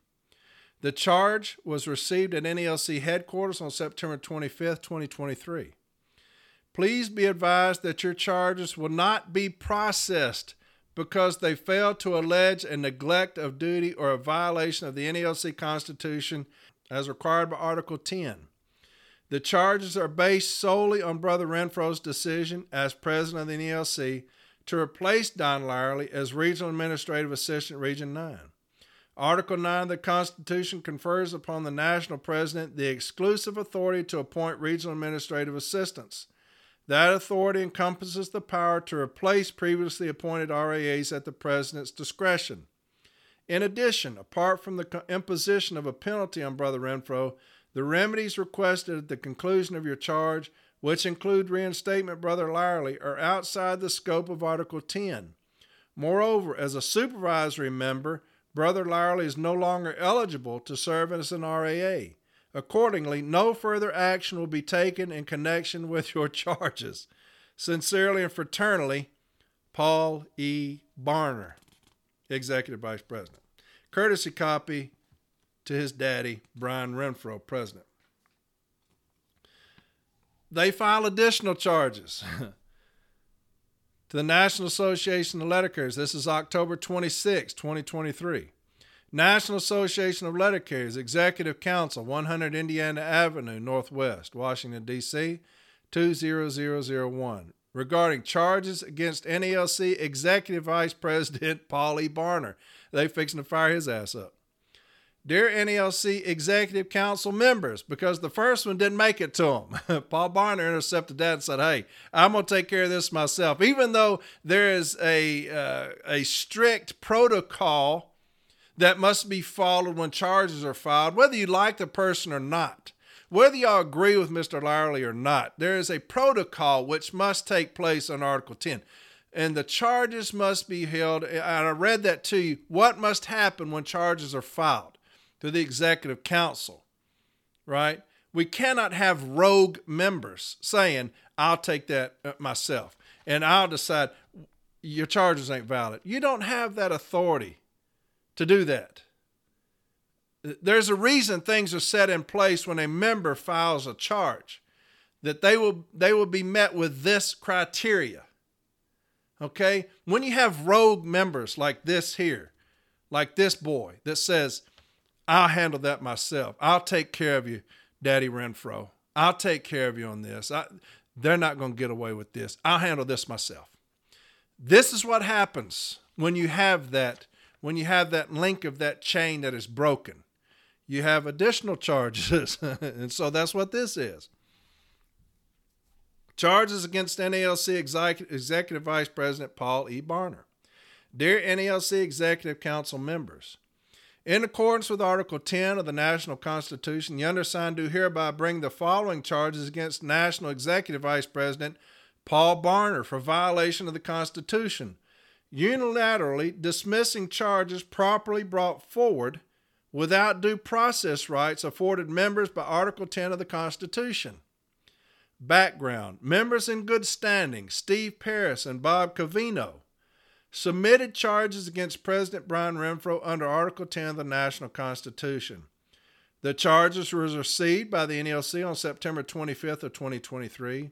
The charge was received at NALC headquarters on September 25, 2023. Please be advised that your charges will not be processed because they fail to allege a neglect of duty or a violation of the NALC Constitution as required by Article 10. The charges are based solely on Brother Renfro's decision as president of the NALC to replace Don Lyerly as Regional Administrative Assistant Region 9. Article 9 of the Constitution confers upon the national president the exclusive authority to appoint regional administrative assistants. That authority encompasses the power to replace previously appointed RAAs at the president's discretion. In addition, apart from the imposition of a penalty on Brother Renfro, the remedies requested at the conclusion of your charge, which include reinstatement, Brother Lyerly, are outside the scope of Article 10. Moreover, as a supervisory member, Brother Lyerly is no longer eligible to serve as an RAA. Accordingly, no further action will be taken in connection with your [laughs] charges. Sincerely and fraternally, Paul E. Barner, Executive Vice President. Courtesy copy to his daddy, Brian Renfro, President. They file additional charges. [laughs] to the National Association of Letter Carriers. This is October 26, 2023. National Association of Letter Executive Council, 100 Indiana Avenue, Northwest, Washington, D.C., 20001. Regarding charges against NALC Executive Vice President [laughs] Paul E. Barner. They fixing to fire his ass up. Dear NALC Executive Council members, because the first one didn't make it to him. [laughs] Paul Barner intercepted that and said, "Hey, I'm going to take care of this myself." Even though there is a uh, a strict protocol that must be followed when charges are filed, whether you like the person or not, whether y'all agree with Mr. Lyerly or not, there is a protocol which must take place on Article 10 and the charges must be held. And I read that to you. What must happen when charges are filed? To the executive council, right? We cannot have rogue members saying, I'll take that uh, myself and I'll decide your charges ain't valid. You don't have that authority to do that. There's a reason things are set in place when a member files a charge that they will they will be met with this criteria. Okay? When you have rogue members like this here, like this boy that says, I'll handle that myself. I'll take care of you, Daddy Renfro. I'll take care of you on this. I, they're not going to get away with this. I'll handle this myself. This is what happens when you have that when you have that link of that chain that is broken. You have additional charges. [laughs] and so that's what this is. Charges against NALC Executive Vice President Paul E. Barner. Dear NALC Executive Council members, in accordance with Article 10 of the National Constitution, the undersigned do hereby bring the following charges against National Executive Vice President Paul Barner for violation of the Constitution, unilaterally dismissing charges properly brought forward without due process rights afforded members by Article 10 of the Constitution. Background. Members in good standing, Steve Parris and Bob Covino, submitted charges against President Brian Renfro under Article 10 of the National Constitution. The charges were received by the NLC on September 25th of 2023,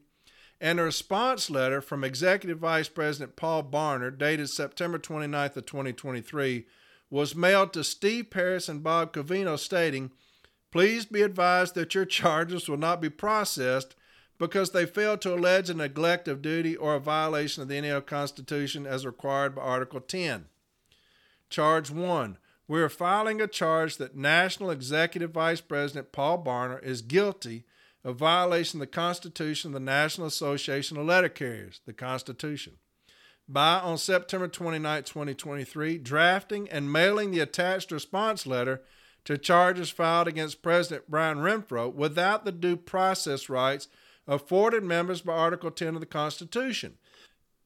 and a response letter from Executive Vice President Paul Barner, dated September 29th of 2023, was mailed to Steve Parris and Bob Covino stating, Please be advised that your [laughs] charges will not be processed because they failed to allege a neglect of duty or a violation of the NAL Constitution as required by Article 10. Charge 1. We are filing a charge that National Executive Vice President Paul Barner is guilty of violation of the Constitution of the National Association of Letter Carriers, the Constitution, by, on September 29, 2023, drafting and mailing the attached response letter to charges filed against President Brian Renfro without the due process rights afforded members by Article 10 of the Constitution.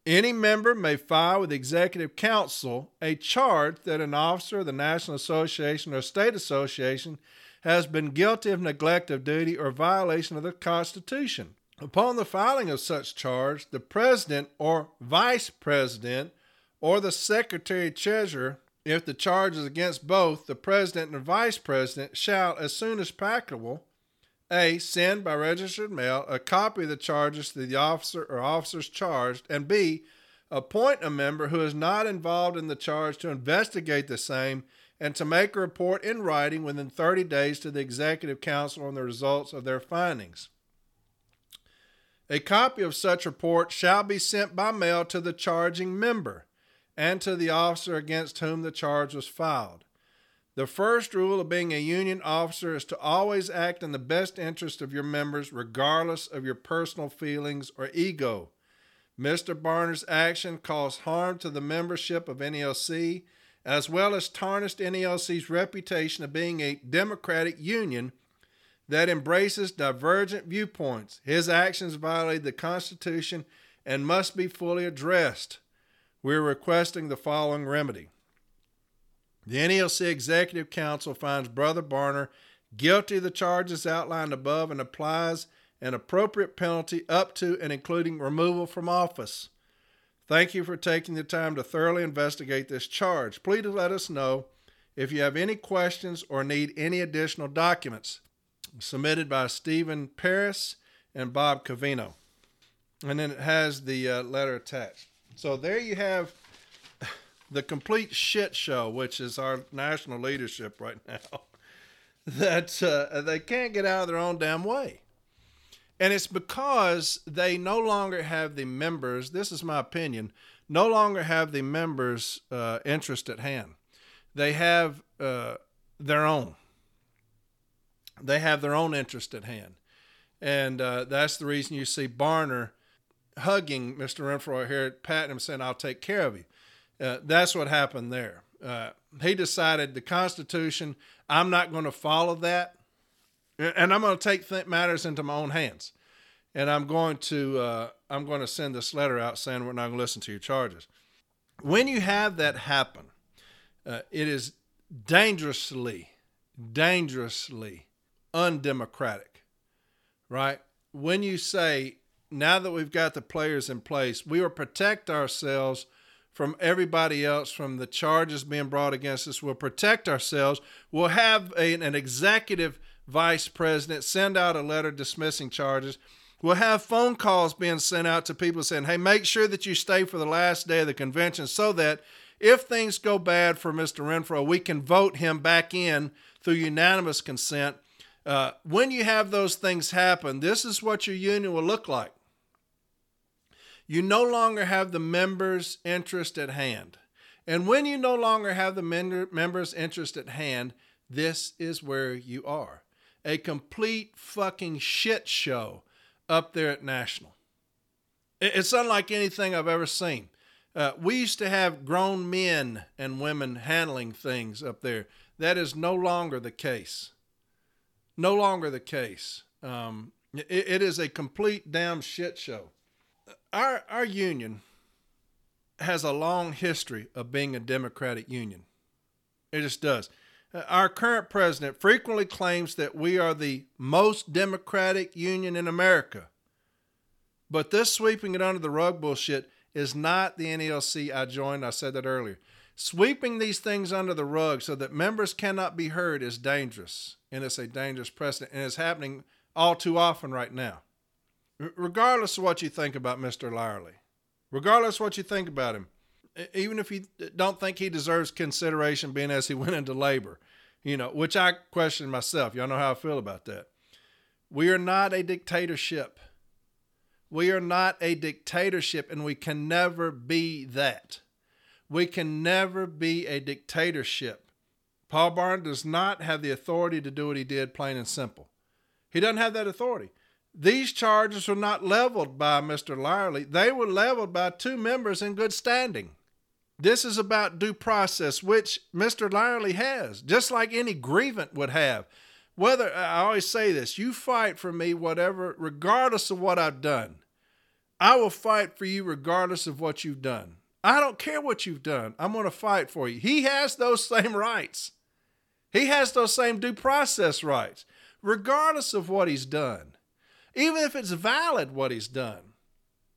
Any member may file with the Executive Council a charge that an officer of the National Association or State Association has been guilty of neglect of duty or violation of the Constitution. Upon the filing of such charge, the President or Vice President or the Secretary Treasurer, if the charge is against both the President and Vice President, shall, as soon as practicable, a. Send by registered mail a copy of the charges to the officer or officers charged, and B. Appoint a member who is not involved in the charge to investigate the same and to make a report in writing within 30 days to the Executive Council on the results of their findings. A copy of such report shall be sent by mail to the charging member and to the officer against whom the charge was filed. The first rule of being a union officer is to always act in the best interest of your members, regardless of your personal feelings or ego. Mr. Barner's action caused harm to the membership of NALC, as well as tarnished NALC's reputation of being a democratic union that embraces divergent viewpoints. His actions violate the Constitution and must be fully addressed. We're requesting the following remedy. The NALC Executive Council finds Brother Barner guilty of the charges outlined above and applies an appropriate penalty up to and including removal from office. Thank you for taking the time to thoroughly investigate this charge. Please let us know if you have any questions or need any additional documents. Submitted by Stephen Paris and Bob Covino. And then it has the uh, letter attached. So there you have the complete shit show, which is our national leadership right [laughs] now, that uh, they can't get out of their own damn way. And it's because they no longer have the members, this is my opinion, no longer have the members' uh, interest at hand. They have uh, their own. They have their own interest at hand. And uh, that's the reason you see Barner hugging Mr. Renfro here, patting him, saying, I'll take care of you. Uh, that's what happened there. Uh, he decided the Constitution, I'm not going to follow that. And I'm going to take th- matters into my own hands. And I'm going to uh, I'm going to send this letter out saying we're not going to listen to your charges. When you have that happen, uh, it is dangerously, dangerously undemocratic, right? When you say now that we've got the players in place, we will protect ourselves from everybody else, from the charges being brought against us. We'll protect ourselves. We'll have a, an executive vice president send out a letter dismissing charges. We'll have phone calls being sent out to people saying, hey, make sure that you stay for the last day of the convention so that if things go bad for Mr. Renfro, we can vote him back in through unanimous consent. Uh, when you have those things happen, this is what your union will look like. You no longer have the members' interest at hand. And when you no longer have the members' interest at hand, this is where you are. A complete fucking shit show up there at National. It's unlike anything I've ever seen. Uh, we used to have grown men and women handling things up there. That is no longer the case. No longer the case. Um, it, it is a complete damn shit show. Our our union has a long history of being a democratic union. It just does. Our current president frequently claims that we are the most democratic union in America. But this sweeping it under the rug bullshit is not the NALC I joined. I said that earlier. Sweeping these things under the rug so that members cannot be heard is dangerous, and it's a dangerous precedent, and it's happening all too often right now. Regardless of what you think about Mr. Lyerly, regardless of what you think about him, even if you don't think he deserves consideration being as he [laughs] went into labor, you know, which I question myself. Y'all know how I feel about that. We are not a dictatorship. We are not a dictatorship, and we can never be that. We can never be a dictatorship. Paul Barner does not have the authority to do what he did, plain and simple. He doesn't have that authority. These charges were not leveled by Mr. Lyerly, they were leveled by two members in good standing. This is about due process, which Mr. Lyerly has, just like any grievant would have. Whether I always say this, you fight for me, whatever, regardless of what I've done. I will fight for you regardless of what you've done. I don't care what you've done. I'm going to fight for you. He has those same rights. He has those same due process rights, regardless of what he's done. Even if it's valid what he's done,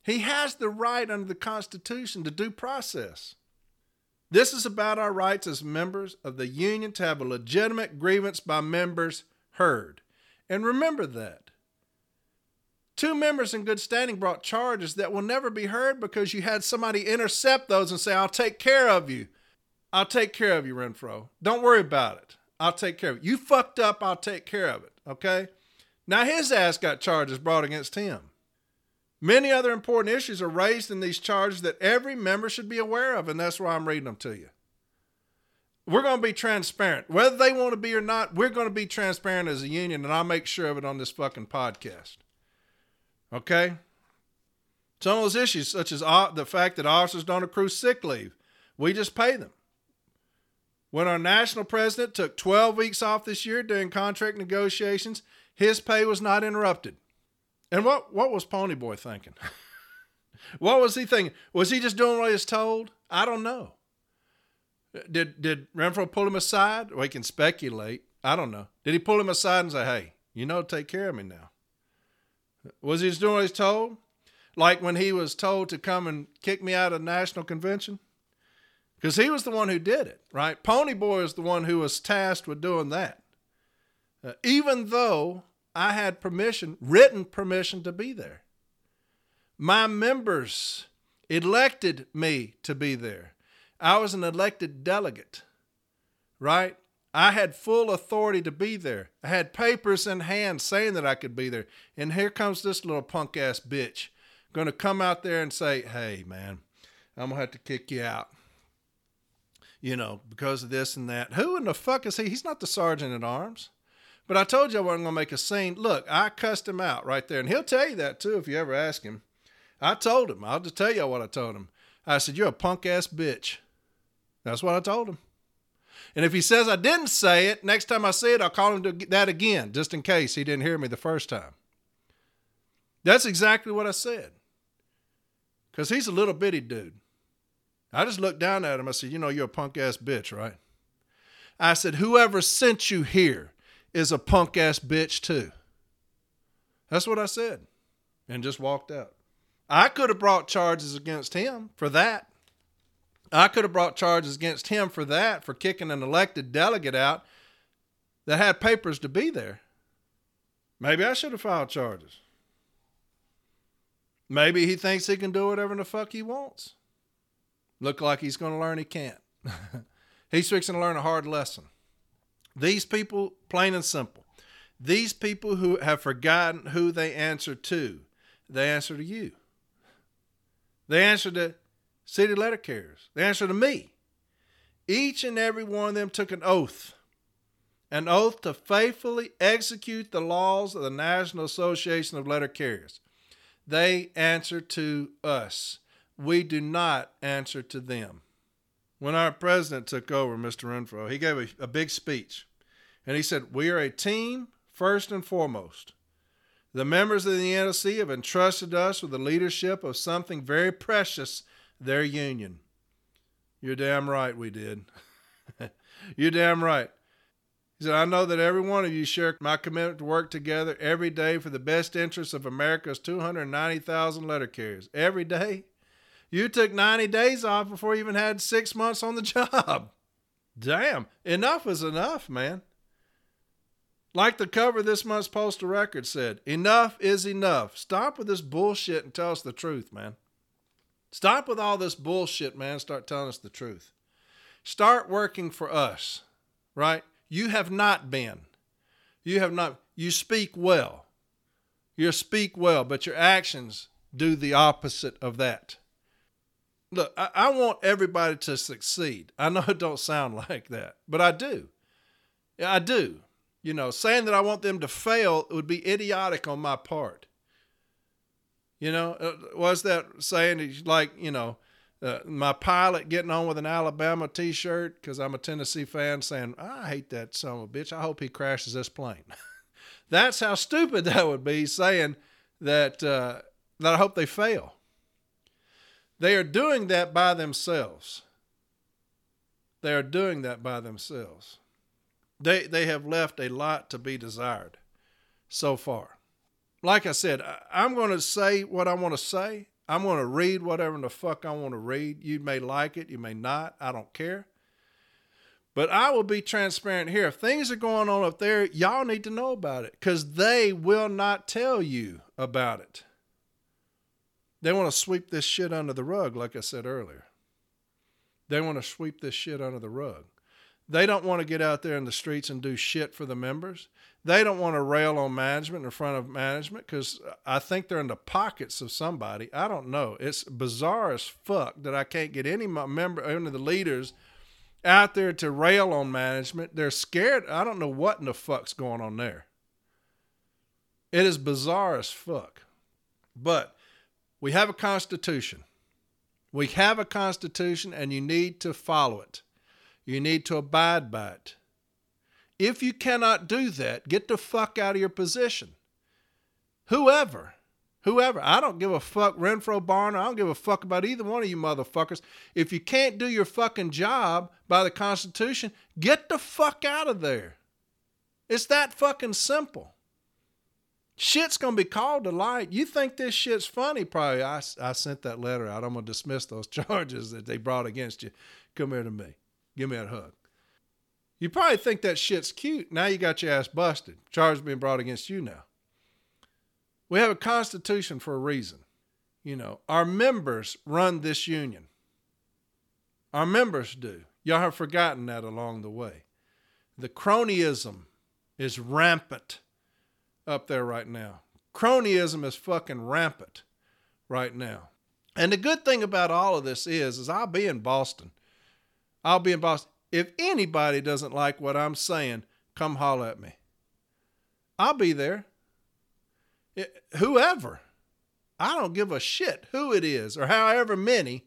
he has the right under the Constitution to due process. This is about our rights as members of the union to have a legitimate grievance by members heard. And remember that. Two members in good standing brought charges that will never be heard because you had somebody intercept those and say, I'll take care of you. I'll take care of you, Renfro. Don't worry about it. I'll take care of it. You fucked up, I'll take care of it. Okay? Now his ass got charges brought against him. Many other important issues are raised in these charges that every member should be aware of, and that's why I'm reading them to you. We're going to be transparent. Whether they want to be or not, we're going to be transparent as a union, and I'll make sure of it on this fucking podcast. Okay? Some of those issues, such as uh, the fact that officers don't accrue sick leave, we just pay them. When our national president took 12 weeks off this year during contract negotiations, his pay was not interrupted. And what what was Ponyboy thinking? [laughs] what was he thinking? Was he just doing what he was told? I don't know. Did did Renfro pull him aside? We can speculate. I don't know. Did he pull him aside and say, "Hey, you know, take care of me now"? Was he just doing what he's told? Like when he was told to come and kick me out of the national convention? Because he was the one who did it, right? Ponyboy is the one who was tasked with doing that. Uh, even though I had permission, written permission to be there. My members elected me to be there. I was an elected delegate, right? I had full authority to be there. I had papers in hand saying that I could be there. And here comes this little punk ass bitch going to come out there and say, hey, man, I'm going to have to kick you out. You know, because of this and that. Who in the fuck is he? He's not the sergeant at arms. But I told you I wasn't going to make a scene. Look, I cussed him out right there. And he'll tell you that too if you ever ask him. I told him. I'll just tell you what I told him. I said, You're a punk ass bitch. That's what I told him. And if he says I didn't say it, next time I say it, I'll call him to that again, just in case he didn't hear me the first time. That's exactly what I said. Because he's a little bitty dude. I just looked down at him. I said, You know, you're a punk ass bitch, right? I said, Whoever sent you here is a punk ass bitch too. That's what I said. and just walked out. I could have brought charges against him for that. I could have brought charges against him for that, for kicking an elected delegate out that had papers to be there. Maybe I should have filed charges. Maybe he thinks he can do whatever the fuck he wants. Look like he's going to learn he can't. [laughs] he's fixing to learn a hard lesson. These people, plain and simple, these people who have forgotten who they answer to, they answer to you. They answer to city letter carriers. They answer to me. Each and every one of them took an oath an oath to faithfully execute the laws of the National Association of Letter Carriers. They answer to us. We do not answer to them. When our president took over, Mr. Renfro, he gave a, a big speech. And he said, We are a team first and foremost. The members of the NLC have entrusted us with the leadership of something very precious, their union. You're damn right we did. [laughs] You're damn right. He said, I know that every one of you share my commitment to work together every day for the best interests of America's 290,000 letter carriers. Every day? You took 90 days off before you even had six months on the [laughs] job. Damn. Enough is enough, man. Like the cover of this month's Postal Record said, enough is enough. Stop with this bullshit and tell us the truth, man. Stop with all this bullshit, man. Start telling us the truth. Start working for us, right? You have not been. You have not. You speak well. You speak well, but your actions do the opposite of that. Look, I, I want everybody to succeed. I know it don't sound [laughs] like that, but I do. Yeah, I do. You know, saying that I want them to fail would be idiotic on my part. You know, uh, was that saying like, you know, uh, my pilot getting on with an Alabama T-shirt because I'm a Tennessee fan, saying, "I hate that son of a bitch. I hope he crashes this plane." [laughs] That's how stupid [laughs] that would be. Saying that uh, that I hope they fail. They are doing that by themselves. They are doing that by themselves. They they have left a lot to be desired so far. Like I said, I'm going to say what I want to say. I'm going to read whatever the fuck I want to read. You may like it, you may not. I don't care. But I will be transparent here. If things are going on up there, y'all need to know about it because they will not tell you about it. They want to sweep this shit under the rug, like I said earlier. They want to sweep this shit under the rug. They don't want to get out there in the streets and do shit for the members. They don't want to rail on management in front of management because I think they're in the pockets of somebody. I don't know. It's bizarre as fuck that I can't get any member, any of the leaders out there to rail on management. They're scared. I don't know what in the fuck's going on there. It is bizarre as fuck. But we have a constitution. We have a constitution and you need to follow it. You need to abide by it. If you cannot do that, get the fuck out of your position. Whoever, whoever, I don't give a fuck, Renfro Barner, I don't give a fuck about either one of you motherfuckers. If you can't do your fucking job by the Constitution, get the fuck out of there. It's that fucking simple. Shit's gonna be called to light. You think this shit's funny? Probably. I, I sent that letter out. I'm gonna dismiss those [laughs] charges that they brought against you. Come here to me. Give me a hug. You probably think that shit's cute. Now you got your ass busted. Charges being brought against you now. We have a constitution for a reason. You know, our members run this union. Our members do. Y'all have forgotten that along the way. The cronyism is rampant up there right now. Cronyism is fucking rampant right now. And the good thing about all of this is, is I'll be in Boston. I'll be in Boston. If anybody doesn't like what I'm saying, come holler at me. I'll be there. It, whoever. I don't give a shit who it is or however many.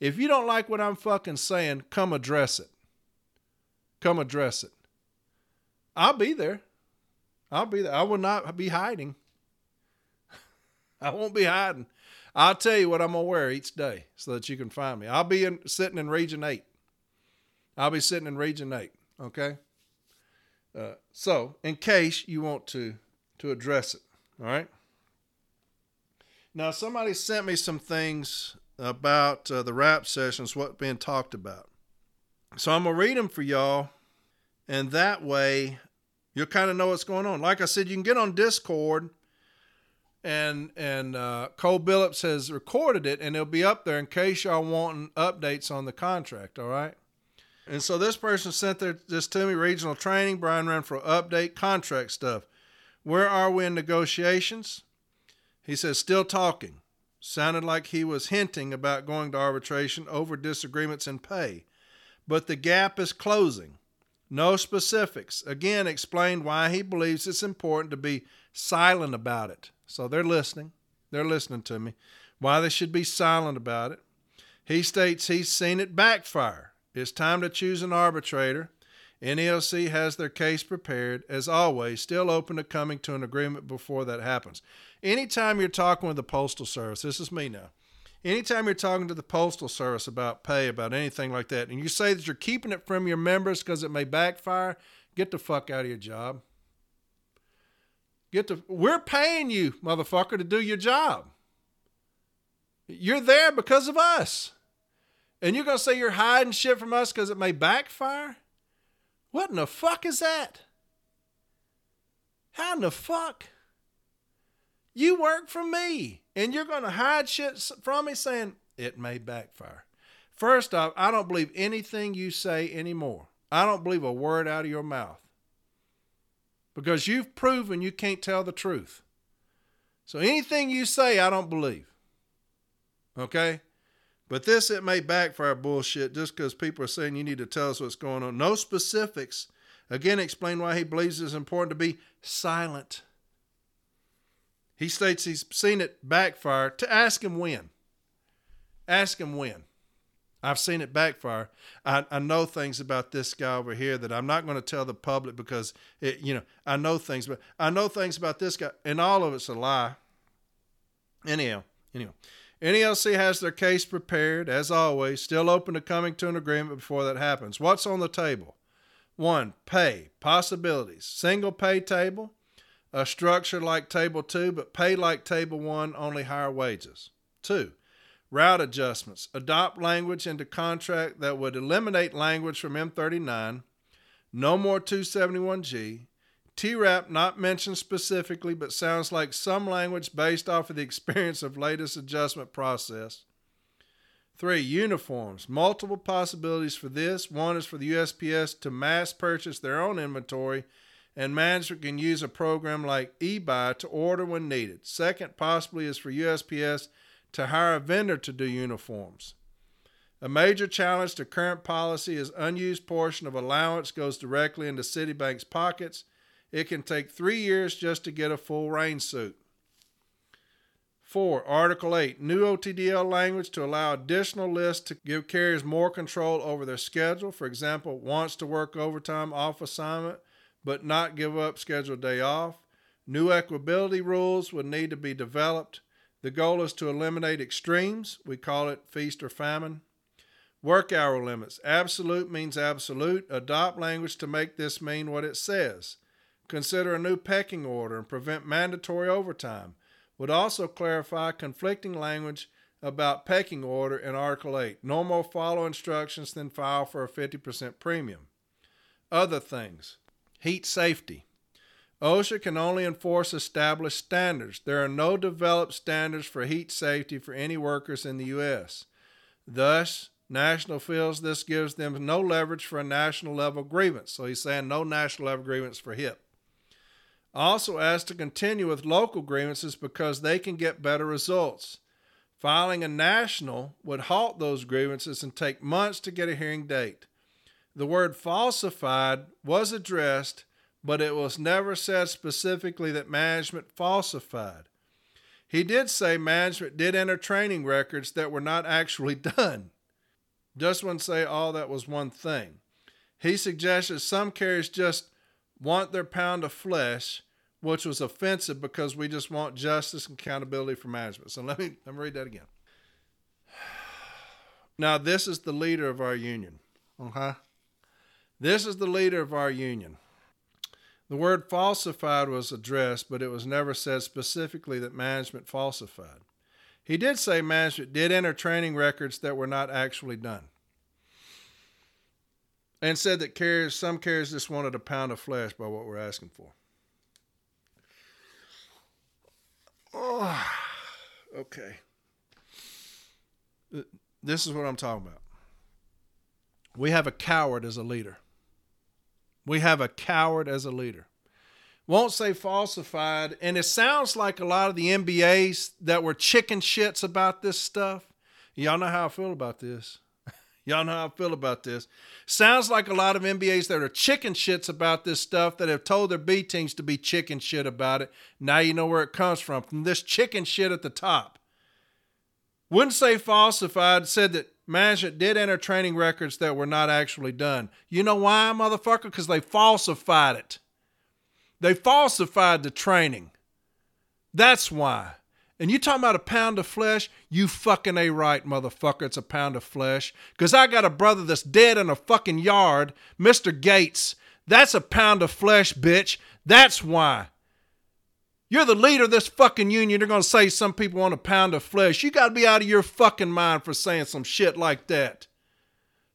If you don't like what I'm fucking saying, come address it. Come address it. I'll be there. I'll be there. I will not be hiding. [laughs] I won't be hiding. I'll tell you what I'm gonna wear each day so that you can find me. I'll be in, sitting in Region Eight. I'll be sitting in Region 8, okay? Uh, so, in case you want to to address it, all right? Now, somebody sent me some things about uh, the rap sessions, what being talked about. So I'm going to read them for y'all, and that way you'll kind of know what's going on. Like I said, you can get on Discord, and and uh, Cole Billups has recorded it, and it'll be up there in case y'all want updates on the contract. All right. And so this person sent this to me, regional training, Brian Renfro update, contract stuff. Where are we in negotiations? He says, still talking. Sounded like he was hinting about going to arbitration over disagreements in pay. But the gap is closing. No specifics. Again, explained why he believes it's important to be silent about it. So they're listening. They're listening to me. Why they should be silent about it. He states he's seen it backfire. It's time to choose an arbitrator. NALC has their case prepared, as always, still open to coming to an agreement before that happens. Anytime you're talking with the Postal Service, this is me now. Anytime you're talking to the Postal Service about pay, about anything like that, and you say that you're keeping it from your members because it may backfire, get the fuck out of your job. Get the we're paying you, motherfucker, to do your job. You're there because of us. And you're going to say you're hiding shit from us because it may backfire? What in the fuck is that? How in the fuck? You work for me and you're going to hide shit from me saying it may backfire. First off, I don't believe anything you say anymore. I don't believe a word out of your mouth because you've proven you can't tell the truth. So anything you say, I don't believe. Okay? But this, it may backfire bullshit just because people are saying you need to tell us what's going on. No specifics. Again, explain why he believes it's important to be silent. He states he's seen it backfire to ask him when. Ask him when. I've seen it backfire. I, I know things about this guy over here that I'm not going to tell the public because it, you know, I know things, but I know things about this guy, and all of it's a lie. Anyhow, anyhow. NALC has their case prepared, as always, still open to coming to an agreement before that happens. What's on the table? One, pay, possibilities. Single pay table, a structure like Table 2, but pay like Table 1, only higher wages. Two, route adjustments. Adopt language into contract that would eliminate language from M39, no more 271G, TRAP not mentioned specifically, but sounds like some language based off of the experience of latest adjustment process. Three, uniforms. Multiple possibilities for this. One is for the USPS to mass purchase their own inventory, and management can use a program like eBuy to order when needed. Second, possibly, is for USPS to hire a vendor to do uniforms. A major challenge to current policy is unused portion of allowance goes directly into Citibank's pockets it can take three years just to get a full rain suit. 4. Article 8 New OTDL language to allow additional lists to give carriers more control over their schedule. For example, wants to work overtime off assignment but not give up scheduled day off. New equability rules would need to be developed. The goal is to eliminate extremes. We call it feast or famine. Work hour limits. Absolute means absolute. Adopt language to make this mean what it says consider a new pecking order and prevent mandatory overtime. Would also clarify conflicting language about pecking order in Article 8. No more follow instructions than file for a 50% premium. Other things heat safety. OSHA can only enforce established standards. There are no developed standards for heat safety for any workers in the U.S. Thus, National feels this gives them no leverage for a national level grievance. So he's saying no national level grievance for HIP also asked to continue with local grievances because they can get better results. Filing a national would halt those grievances and take months to get a hearing date. The word falsified was addressed, but it was never said specifically that management falsified. He did say management did enter training records that were not actually [laughs] done. Just wouldn't say all that was one thing. He suggested some carriers just want their pound of flesh, which was offensive because we just want justice and accountability for management. So let me let me read that again. [sighs] Now this is the leader of our union. Okay. This is the leader of our union. The word falsified was addressed, but it was never said specifically that management falsified. He did say management did enter training records that were not actually done. And said that carriers, some carriers just wanted a pound of flesh by what we're asking for. Oh, okay. This is what I'm talking about. We have a coward as a leader. We have a coward as a leader. Won't say falsified. And it sounds like a lot of the NBAs that were chicken shits about this stuff. Y'all know how I feel about this. Y'all know how I feel about this. Sounds like a lot of NBAs that are chicken shits about this stuff that have told their B teams to be chicken shit about it. Now you know where it comes from. From this chicken shit at the top. Wouldn't say falsified, said that management did enter training records that were not actually done. You know why, motherfucker? Because they falsified it. They falsified the training. That's why. And you talking about a pound of flesh? You fucking a right, motherfucker. It's a pound of flesh. Because I got a brother that's dead in a fucking yard, Mr. Gates. That's a pound of flesh, bitch. That's why. You're the leader of this fucking union. You're going to say some people want a pound of flesh. You got to be out of your fucking mind for saying some shit like that.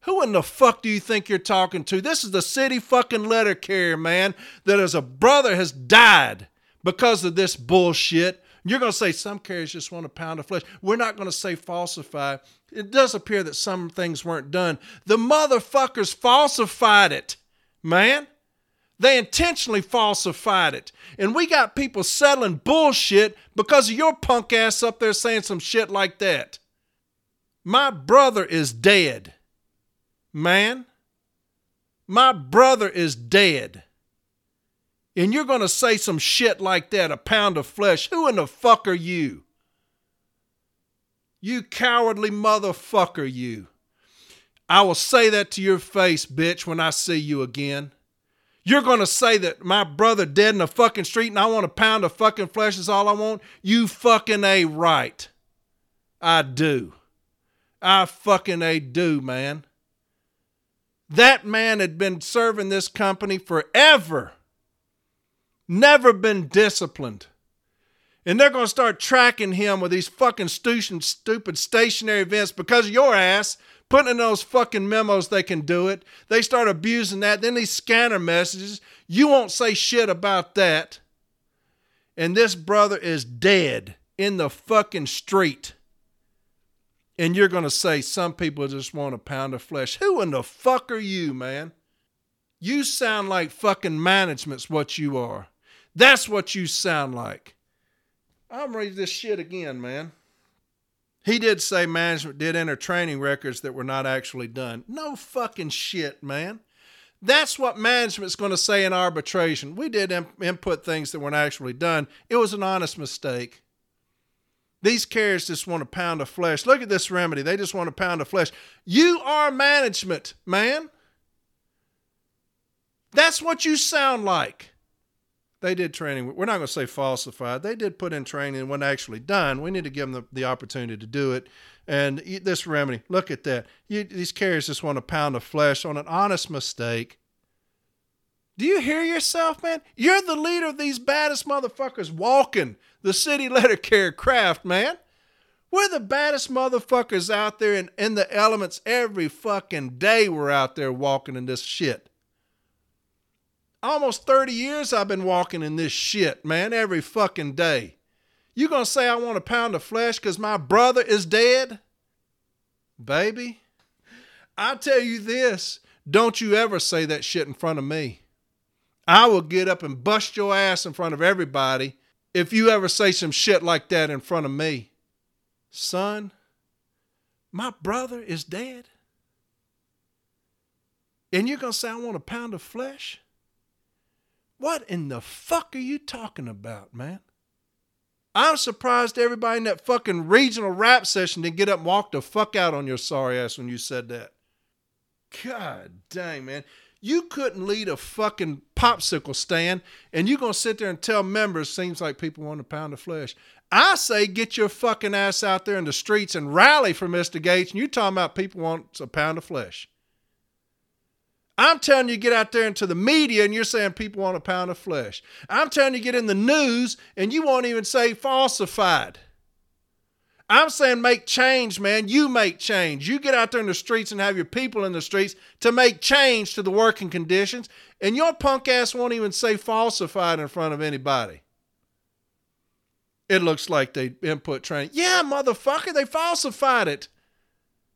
Who in the fuck do you think you're talking to? This is the city fucking letter carrier, man, that as a brother has died because of this bullshit. You're going to say some carriers just want a pound of flesh. We're not going to say falsify. It does appear that some things weren't done. The motherfuckers falsified it, man. They intentionally falsified it. And we got people settling bullshit because of your punk ass up there saying some shit like that. My brother is dead. Man, my brother is dead and you're going to say some shit like that, a pound of flesh, who in the fuck are you? You cowardly motherfucker, you. I will say that to your face, bitch, when I see you again. You're going to say that my brother dead in the fucking street and I want a pound of fucking flesh is all I want? You fucking A right. I do. I fucking A do, man. That man had been serving this company forever never been disciplined. And they're going to start tracking him with these fucking stupid, stationary events because of your ass putting in those fucking memos they can do it. They start abusing that. Then these scanner messages, you won't say shit about that. And this brother is dead in the fucking street. And you're going to say some people just want a pound of flesh. Who in the fuck are you, man? You sound like fucking management's what you are. That's what you sound like. I'm reading this shit again, man. He did say management did enter training records that were not actually done. No fucking shit, man. That's what management's going to say in arbitration. We did input things that weren't actually done. It was an honest mistake. These carriers just want a pound of flesh. Look at this remedy. They just want a pound of flesh. You are management, man. That's what you sound like they did training. We're not going to say falsified. They did put in training when actually done. We need to give them the, the opportunity to do it. And this remedy, look at that. You, these carriers just want a pound of flesh on an honest mistake. Do you hear yourself, man? You're the leader of these baddest motherfuckers walking the city [laughs] letter carrier craft, man. We're the baddest motherfuckers out there in, in the elements every fucking day. We're out there walking in this shit. Almost 30 years I've been walking in this shit, man, every fucking day. You gonna say I want a pound of flesh because my brother is dead? Baby, I tell you this, don't you ever say that shit in front of me. I will get up and bust your ass in front of everybody if you ever say some shit like that in front of me. Son, my brother is dead. And you're going to say, I want a pound of flesh? What in the fuck are you talking about, man? I'm surprised everybody in that fucking regional rap session didn't get up and walk the fuck out on your sorry ass when you said that. God dang, man. You couldn't lead a fucking popsicle stand and you're gonna sit there and tell members seems like people want a pound of flesh. I say get your fucking ass out there in the streets and rally for Mr. Gates and you talking about people want a pound of flesh. I'm telling you, get out there into the media and you're saying people want a pound of flesh. I'm telling you, get in the news and you won't even say falsified. I'm saying make change, man. You make change. You get out there in the streets and have your people in the streets to make change to the working conditions. And your punk ass won't even say falsified in front of anybody. It looks like they input training. Yeah, motherfucker, they falsified it.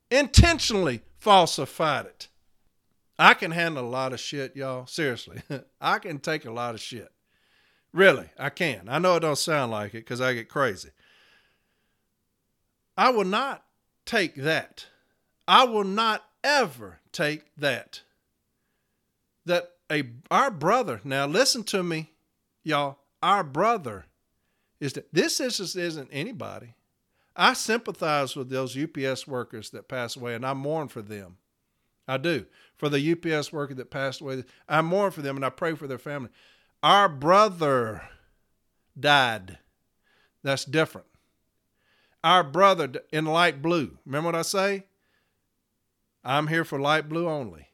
Intentionally falsified it. I can handle a lot of shit, y'all. Seriously. [laughs] I can take a lot of shit. Really, I can. I know it don't sound like it because I get crazy. I will not take that. I will not ever take that. That a our brother, now listen to me, y'all. Our brother is that this is, isn't anybody. I sympathize with those UPS workers that pass away and I mourn for them. I do. For the UPS worker that passed away, I mourn for them and I pray for their family. Our brother died. That's different. Our brother in light blue. Remember what I say? I'm here for light blue only.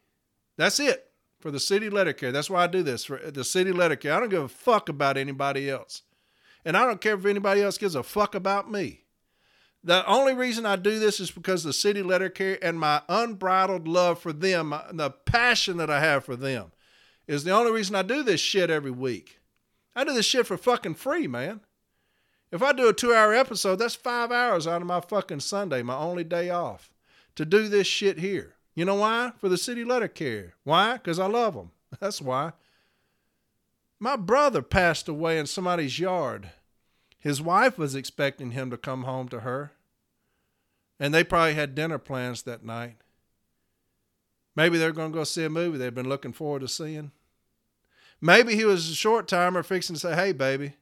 That's it for the city letter care. That's why I do this for the city letter care. I don't give a fuck about anybody else. And I don't care if anybody else gives a fuck about me. The only reason I do this is because the city letter care and my unbridled love for them, the passion that I have for them, is the only reason I do this shit every week. I do this shit for fucking free, man. If I do a two hour episode, that's five hours out of my fucking Sunday, my only day off, to do this shit here. You know why? For the city letter care. Why? Because I love them. [laughs] That's why. My brother passed away in somebody's yard. His wife was expecting him to come home to her. And they probably had dinner plans that night. Maybe they're going to go see a movie they've been looking forward to seeing. Maybe he was a short timer fixing to say, hey, baby,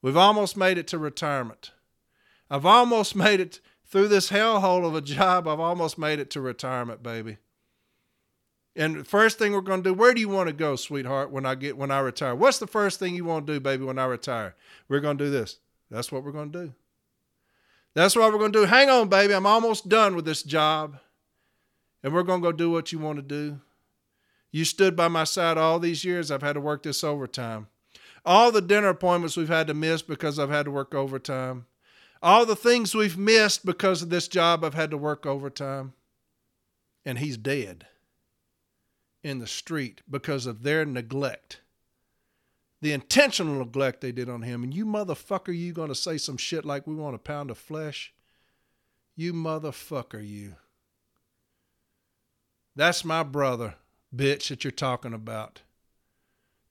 we've almost made it to retirement. I've almost [laughs] made it through this hellhole of a job. I've almost made it to retirement, baby. And the first thing we're going to do, where do you want to go, sweetheart, when I get when I retire? What's the first thing you want to do, baby, when I retire? We're going to do this. That's what we're going to do. That's what we're going to do. Hang on, baby. I'm almost done with this job. And we're going to go do what you want to do. You stood by my side all these years. I've had to work this overtime. All the dinner appointments we've had to miss because I've had to work overtime. All the things we've missed because of this job, I've had to work overtime. And he's dead in the street because of their neglect the intentional neglect they did on him. And you motherfucker, you gonna say some shit like we want a pound of flesh? You motherfucker, you. That's my brother, bitch, that you're talking about.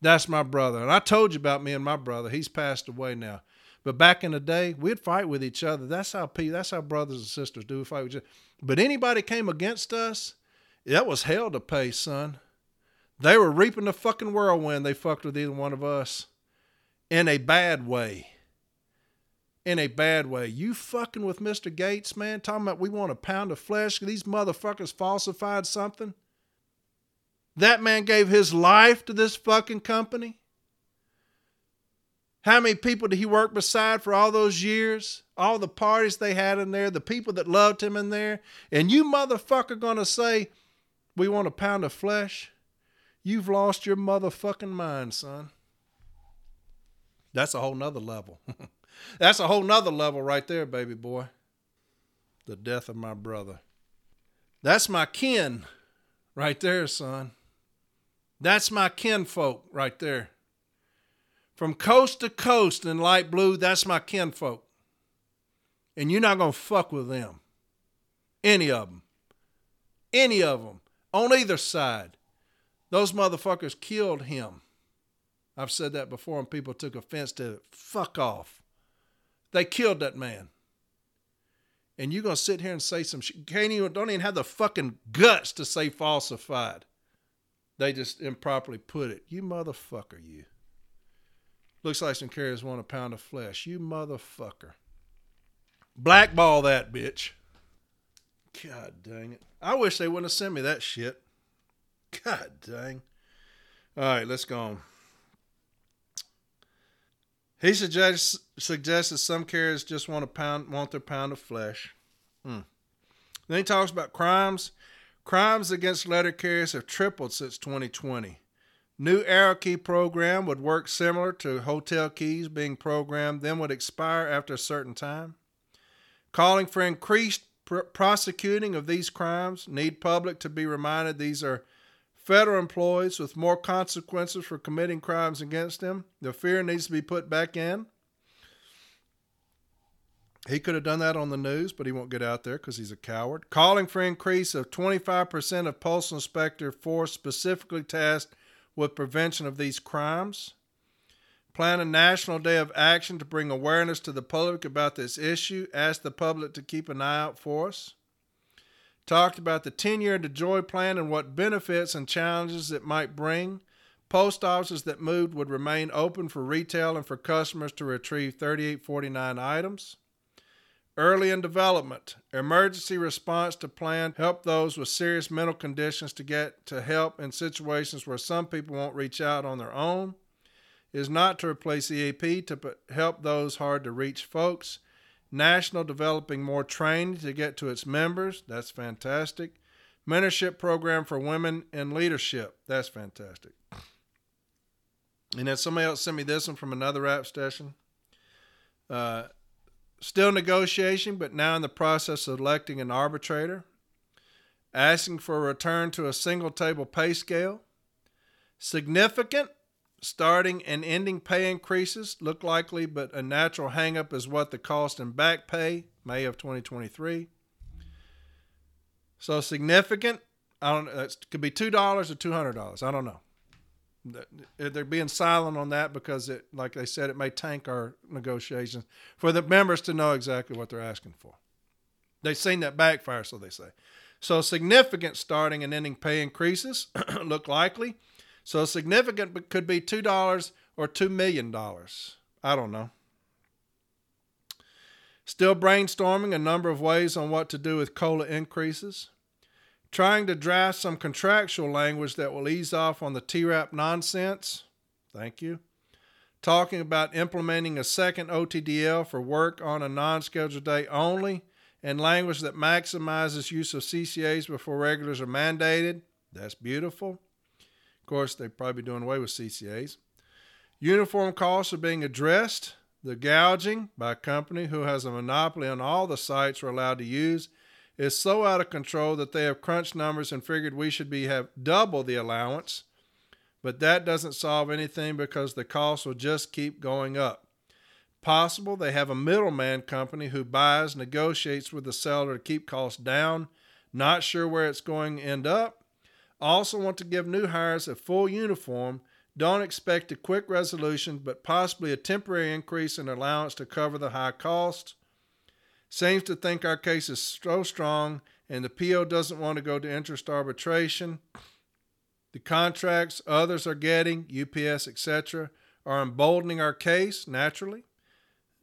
That's my brother. And I told you about me and my brother. He's passed away now. But back in the day, we'd fight with each other. That's how that's how brothers and sisters do. Fight with each other. But anybody came against us, that was hell to pay, son. They were reaping the fucking whirlwind. They fucked with either one of us in a bad way. In a bad way. You fucking with Mr. Gates, man, talking about we want a pound of flesh. These motherfuckers falsified something. That man gave his life to this fucking company. How many people did he work beside for all those years? All the parties they had in there, the people that loved him in there. And you motherfucker gonna say, we want a pound of flesh? You've lost your motherfucking mind, son. That's a whole nother level. [laughs] That's a whole nother level right there, baby boy. The death of my brother. That's my kin right there, son. That's my kinfolk right there. From coast to coast in light blue, that's my kinfolk. And you're not going to fuck with them. Any of them. Any of them. On either side. Those motherfuckers killed him. I've said that before, and people took offense to it. Fuck off. They killed that man. And you're gonna sit here and say some shit. Can't even don't even have the fucking guts to say falsified. They just improperly put it. You motherfucker, you. Looks like some carriers want a pound of flesh. You motherfucker. Blackball that bitch. God dang it. I wish they wouldn't have sent me that shit. God dang. All right, let's go on. He suggests suggests that some carriers just want a pound want their pound of flesh. Hmm. Then he talks about crimes. Crimes against letter carriers have tripled since 2020. New arrow key program would work similar to hotel keys being programmed, then would expire after a certain time. calling for increased pr- prosecuting of these crimes. Need public to be reminded these are federal employees with more consequences for committing crimes against them. The fear needs to be put back in. He could have done that on the news, but he won't get out there because he's a coward. Calling for increase of 25% of postal inspector force specifically tasked with prevention of these crimes. Plan a national day of action to bring awareness to the public about this issue. Ask the public to keep an eye out for us. Talked about the 10 year DeJoy plan and what benefits and challenges it might bring. Post offices that moved would remain open for retail and for customers to retrieve 3849 items. Early in development, emergency response to plan help those with serious mental conditions to get to help in situations where some people won't reach out on their own. Is not to replace EAP to help those hard to reach folks. National developing more training to get to its members. That's fantastic. Mentorship program for women in leadership. That's fantastic. And then somebody else sent me this one from another rap station. Uh, Still negotiation, but now in the process of electing an arbitrator. Asking for a return to a single table pay scale. Significant starting and ending pay increases look likely, but a natural hangup is what the cost in back pay, May of 2023. So significant, I don't uh, it could be $2 or $200. I don't know they're being silent on that because it, like they said, it may tank our negotiations for the members to know exactly what they're asking for. They've seen that backfire, so they say. So significant starting and ending pay increases [clears throat] look likely. So significant could be two dollars or two million dollars. I don't know. Still brainstorming a number of ways on what to do with COLA increases trying to draft some contractual language that will ease off on the TRAP nonsense. Thank you. Talking about implementing a second OTDL for work on a non scheduled day only and language that maximizes use of CCAs before regulars are mandated. That's beautiful. Of course, they're probably doing away with CCAs. Uniform costs are being addressed. The gouging by a company who has a monopoly on all the sites we're allowed to use is so out of control that they have crunched numbers and figured we should be have double the allowance. But that doesn't solve anything because the costs will just keep going up. Possible they have a middleman company who buys, negotiates with the seller to keep costs down. Not sure where it's going to end up. Also want to give new hires a full uniform. Don't expect a quick resolution, but possibly a temporary increase in allowance to cover the high costs seems to think our case is so strong and the PO doesn't want to go to interest arbitration. The contracts others are getting, UPS, etc., are emboldening our case naturally.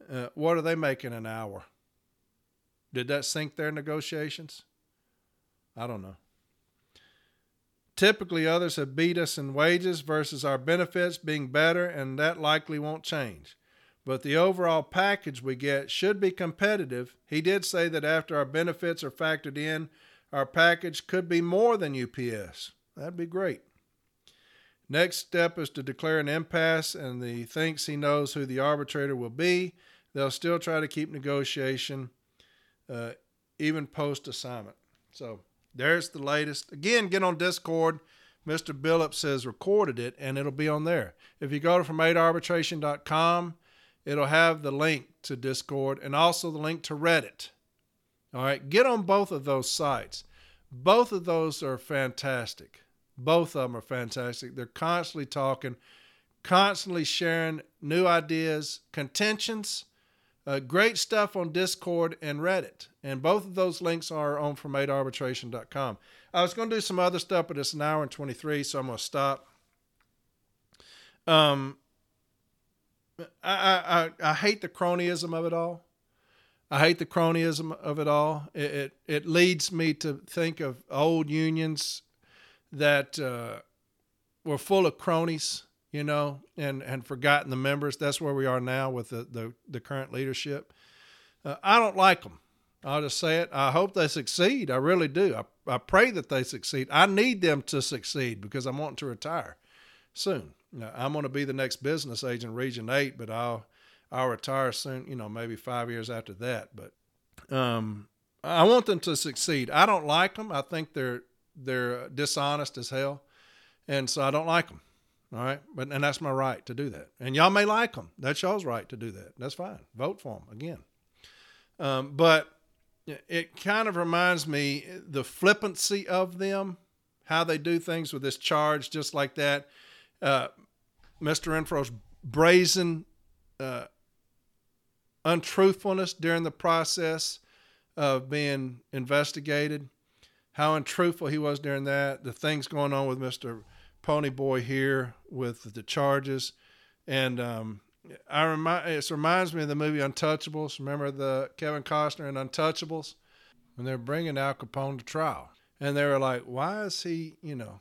Uh, what are they making an hour? Did that sink their negotiations? I don't know. Typically, others have beat us in wages versus our benefits being better, and that likely won't change but the overall package we get should be competitive. He did say that after our benefits are factored in, our package could be more than UPS. That'd be great. Next step is to declare an impasse, and he thinks he knows who the arbitrator will be. They'll still try to keep negotiation, uh, even post assignment. So there's the latest. Again, get on Discord. Mr. Billups has recorded it, and it'll be on there. If you go to fromatoarbitration.com, it'll have the link to Discord and also the link to Reddit. All right, get on both of those sites. Both of those are fantastic. Both of them are fantastic. They're constantly talking, constantly sharing new ideas, contentions, uh, great stuff on Discord and Reddit. And both of those links are on fromatoarbitration.com. I was going to do some other stuff, but it's an hour and 23, so I'm going to stop. Um, I, I, I hate the cronyism of it all. I hate the cronyism of it all. It, it, it leads me to think of old unions that uh, were full of cronies, you know, and, and forgotten the members. That's where we are now with the, the, the current leadership. Uh, I don't like them. I'll just say it. I hope they succeed. I really do. I, I pray that they succeed. I need them to succeed because I'm wanting to retire soon. I'm going to be the next business agent, Region Eight, but I'll I'll retire soon. You know, maybe five years after that. But Um, I want them to succeed. I don't like them. I think they're they're dishonest as hell, and so I don't like them. All right, but and that's my right to do that. And y'all may like them. That's y'all's right to do that. That's fine. Vote for them again. Um, but it kind of reminds me the flippancy of them, how they do things with this charge, just like that. Uh, Mr. Renfro's brazen uh, untruthfulness during the process of being investigated, how untruthful he was during that, the things going on with Mr. Ponyboy here with the charges, and um, I remind it reminds me of the movie Untouchables. Remember the Kevin Costner in Untouchables when they're bringing Al Capone to trial, and they were like, "Why is he, you know,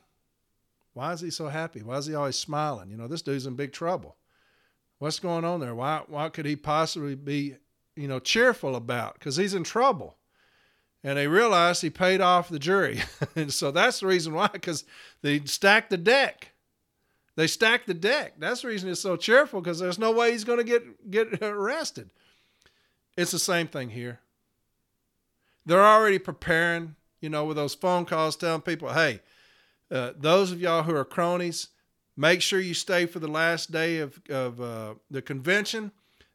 why is he so happy? Why is he always smiling? You know, this dude's in big trouble. What's going on there? Why why could he possibly be, you know, cheerful about? Because he's in trouble." And they realized he paid off the jury, [laughs] and so that's the reason why. Because they stacked the deck they stacked the deck. That's the reason it's so cheerful because there's no way he's going to get get [laughs] arrested. It's the same thing here. They're already preparing, you know, with those phone calls telling people, "Hey, uh, those of y'all who are cronies, make sure you stay for the last day of of uh, the convention.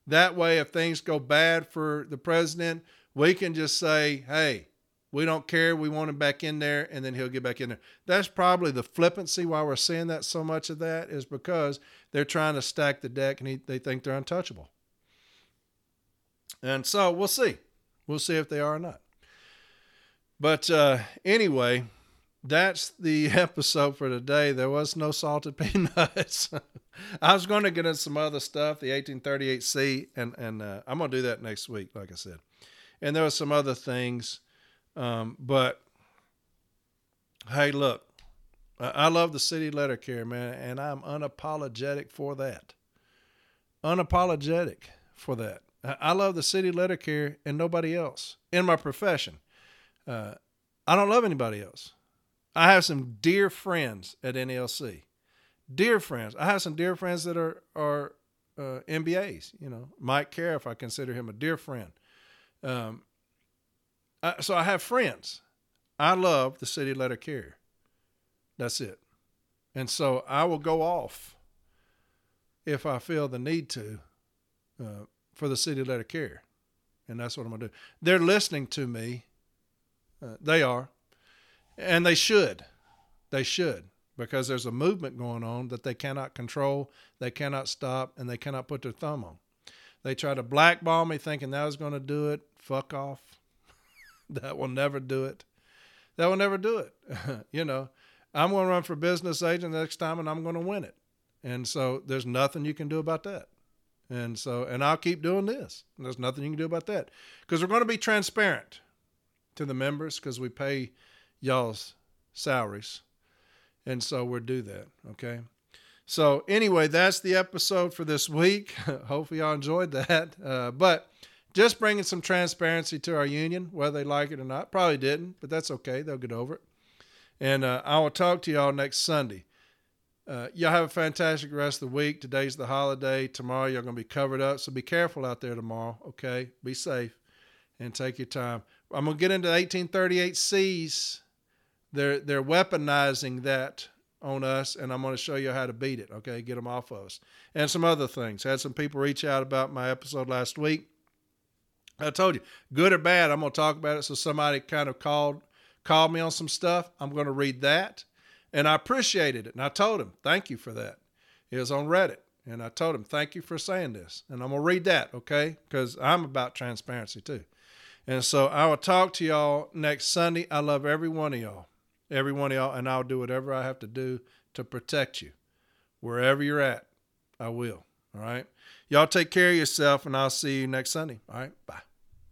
That way, if things go bad for the president, we can just say, "Hey, we don't care. We want him back in there, and then he'll get back in there. That's probably the flippancy why we're seeing that so much of that is because they're trying to stack the deck and he, they think they're untouchable. And so we'll see. We'll see if they are or not. But uh, anyway, that's the [laughs] episode for today. There was no salted [laughs] peanuts. I was going to get into some other stuff, the 1838C, and and uh, I'm going to do that next week, like I said. And there were some other things um, but hey, look, I love the city letter carrier, man, and I'm unapologetic for that. Unapologetic for that. I love the city letter carrier and nobody else in my profession. Uh, I don't love anybody else. I have some dear friends at NALC, dear friends. I have some dear friends that are are uh, NBAs. You know, Mike Cariff, I consider him a dear friend. Um, uh, so I have friends. I love the city letter carrier. That's it. And so I will go off if I feel the need to uh, for the city letter carrier. And that's what I'm going to do. They're listening to me. Uh, they are. And they should. They should. Because there's a movement going on that they cannot control, they cannot stop, and they cannot put their thumb on. They try to blackball me thinking that was going to do it. Fuck off. [laughs] that will never do it. That will never do it. [laughs] you know, I'm going to run for business agent next time and I'm going to win it. And so there's nothing you can do about that. And so, and I'll keep doing this. There's nothing you can do about that because we're going to be transparent to the members because we pay y'all's salaries. And so we'll do that. Okay. So, anyway, that's the episode for this week. [laughs] Hopefully, y'all enjoyed that. Uh, but just bringing some transparency to our union, whether they like it or not. Probably didn't, but that's okay. They'll get over it. And uh, I will talk to y'all next Sunday. Uh, y'all have a fantastic rest of the week. Today's the holiday. Tomorrow, you're going to be covered up. So be careful out there tomorrow, okay? Be safe and take your time. I'm going to get into 1838 C's. They're, they're weaponizing that on us, and I'm going to show you how to beat it, okay? Get them off of us. And some other things. Had some people reach out about my episode last week I told you, good or bad, I'm going to talk about it. So somebody kind of called called me on some stuff. I'm going to read that, and I appreciated it. And I told him, thank you for that. It was on Reddit, and I told him, thank you for saying this. And I'm going to read that, okay? Because I'm about transparency too. And so I will talk to y'all next Sunday. I love every one of y'all, every one of y'all, and I'll do whatever I have to do to protect you. Wherever you're at, I will. All right. Y'all take care of yourself, and I'll see you next Sunday. All right. Bye.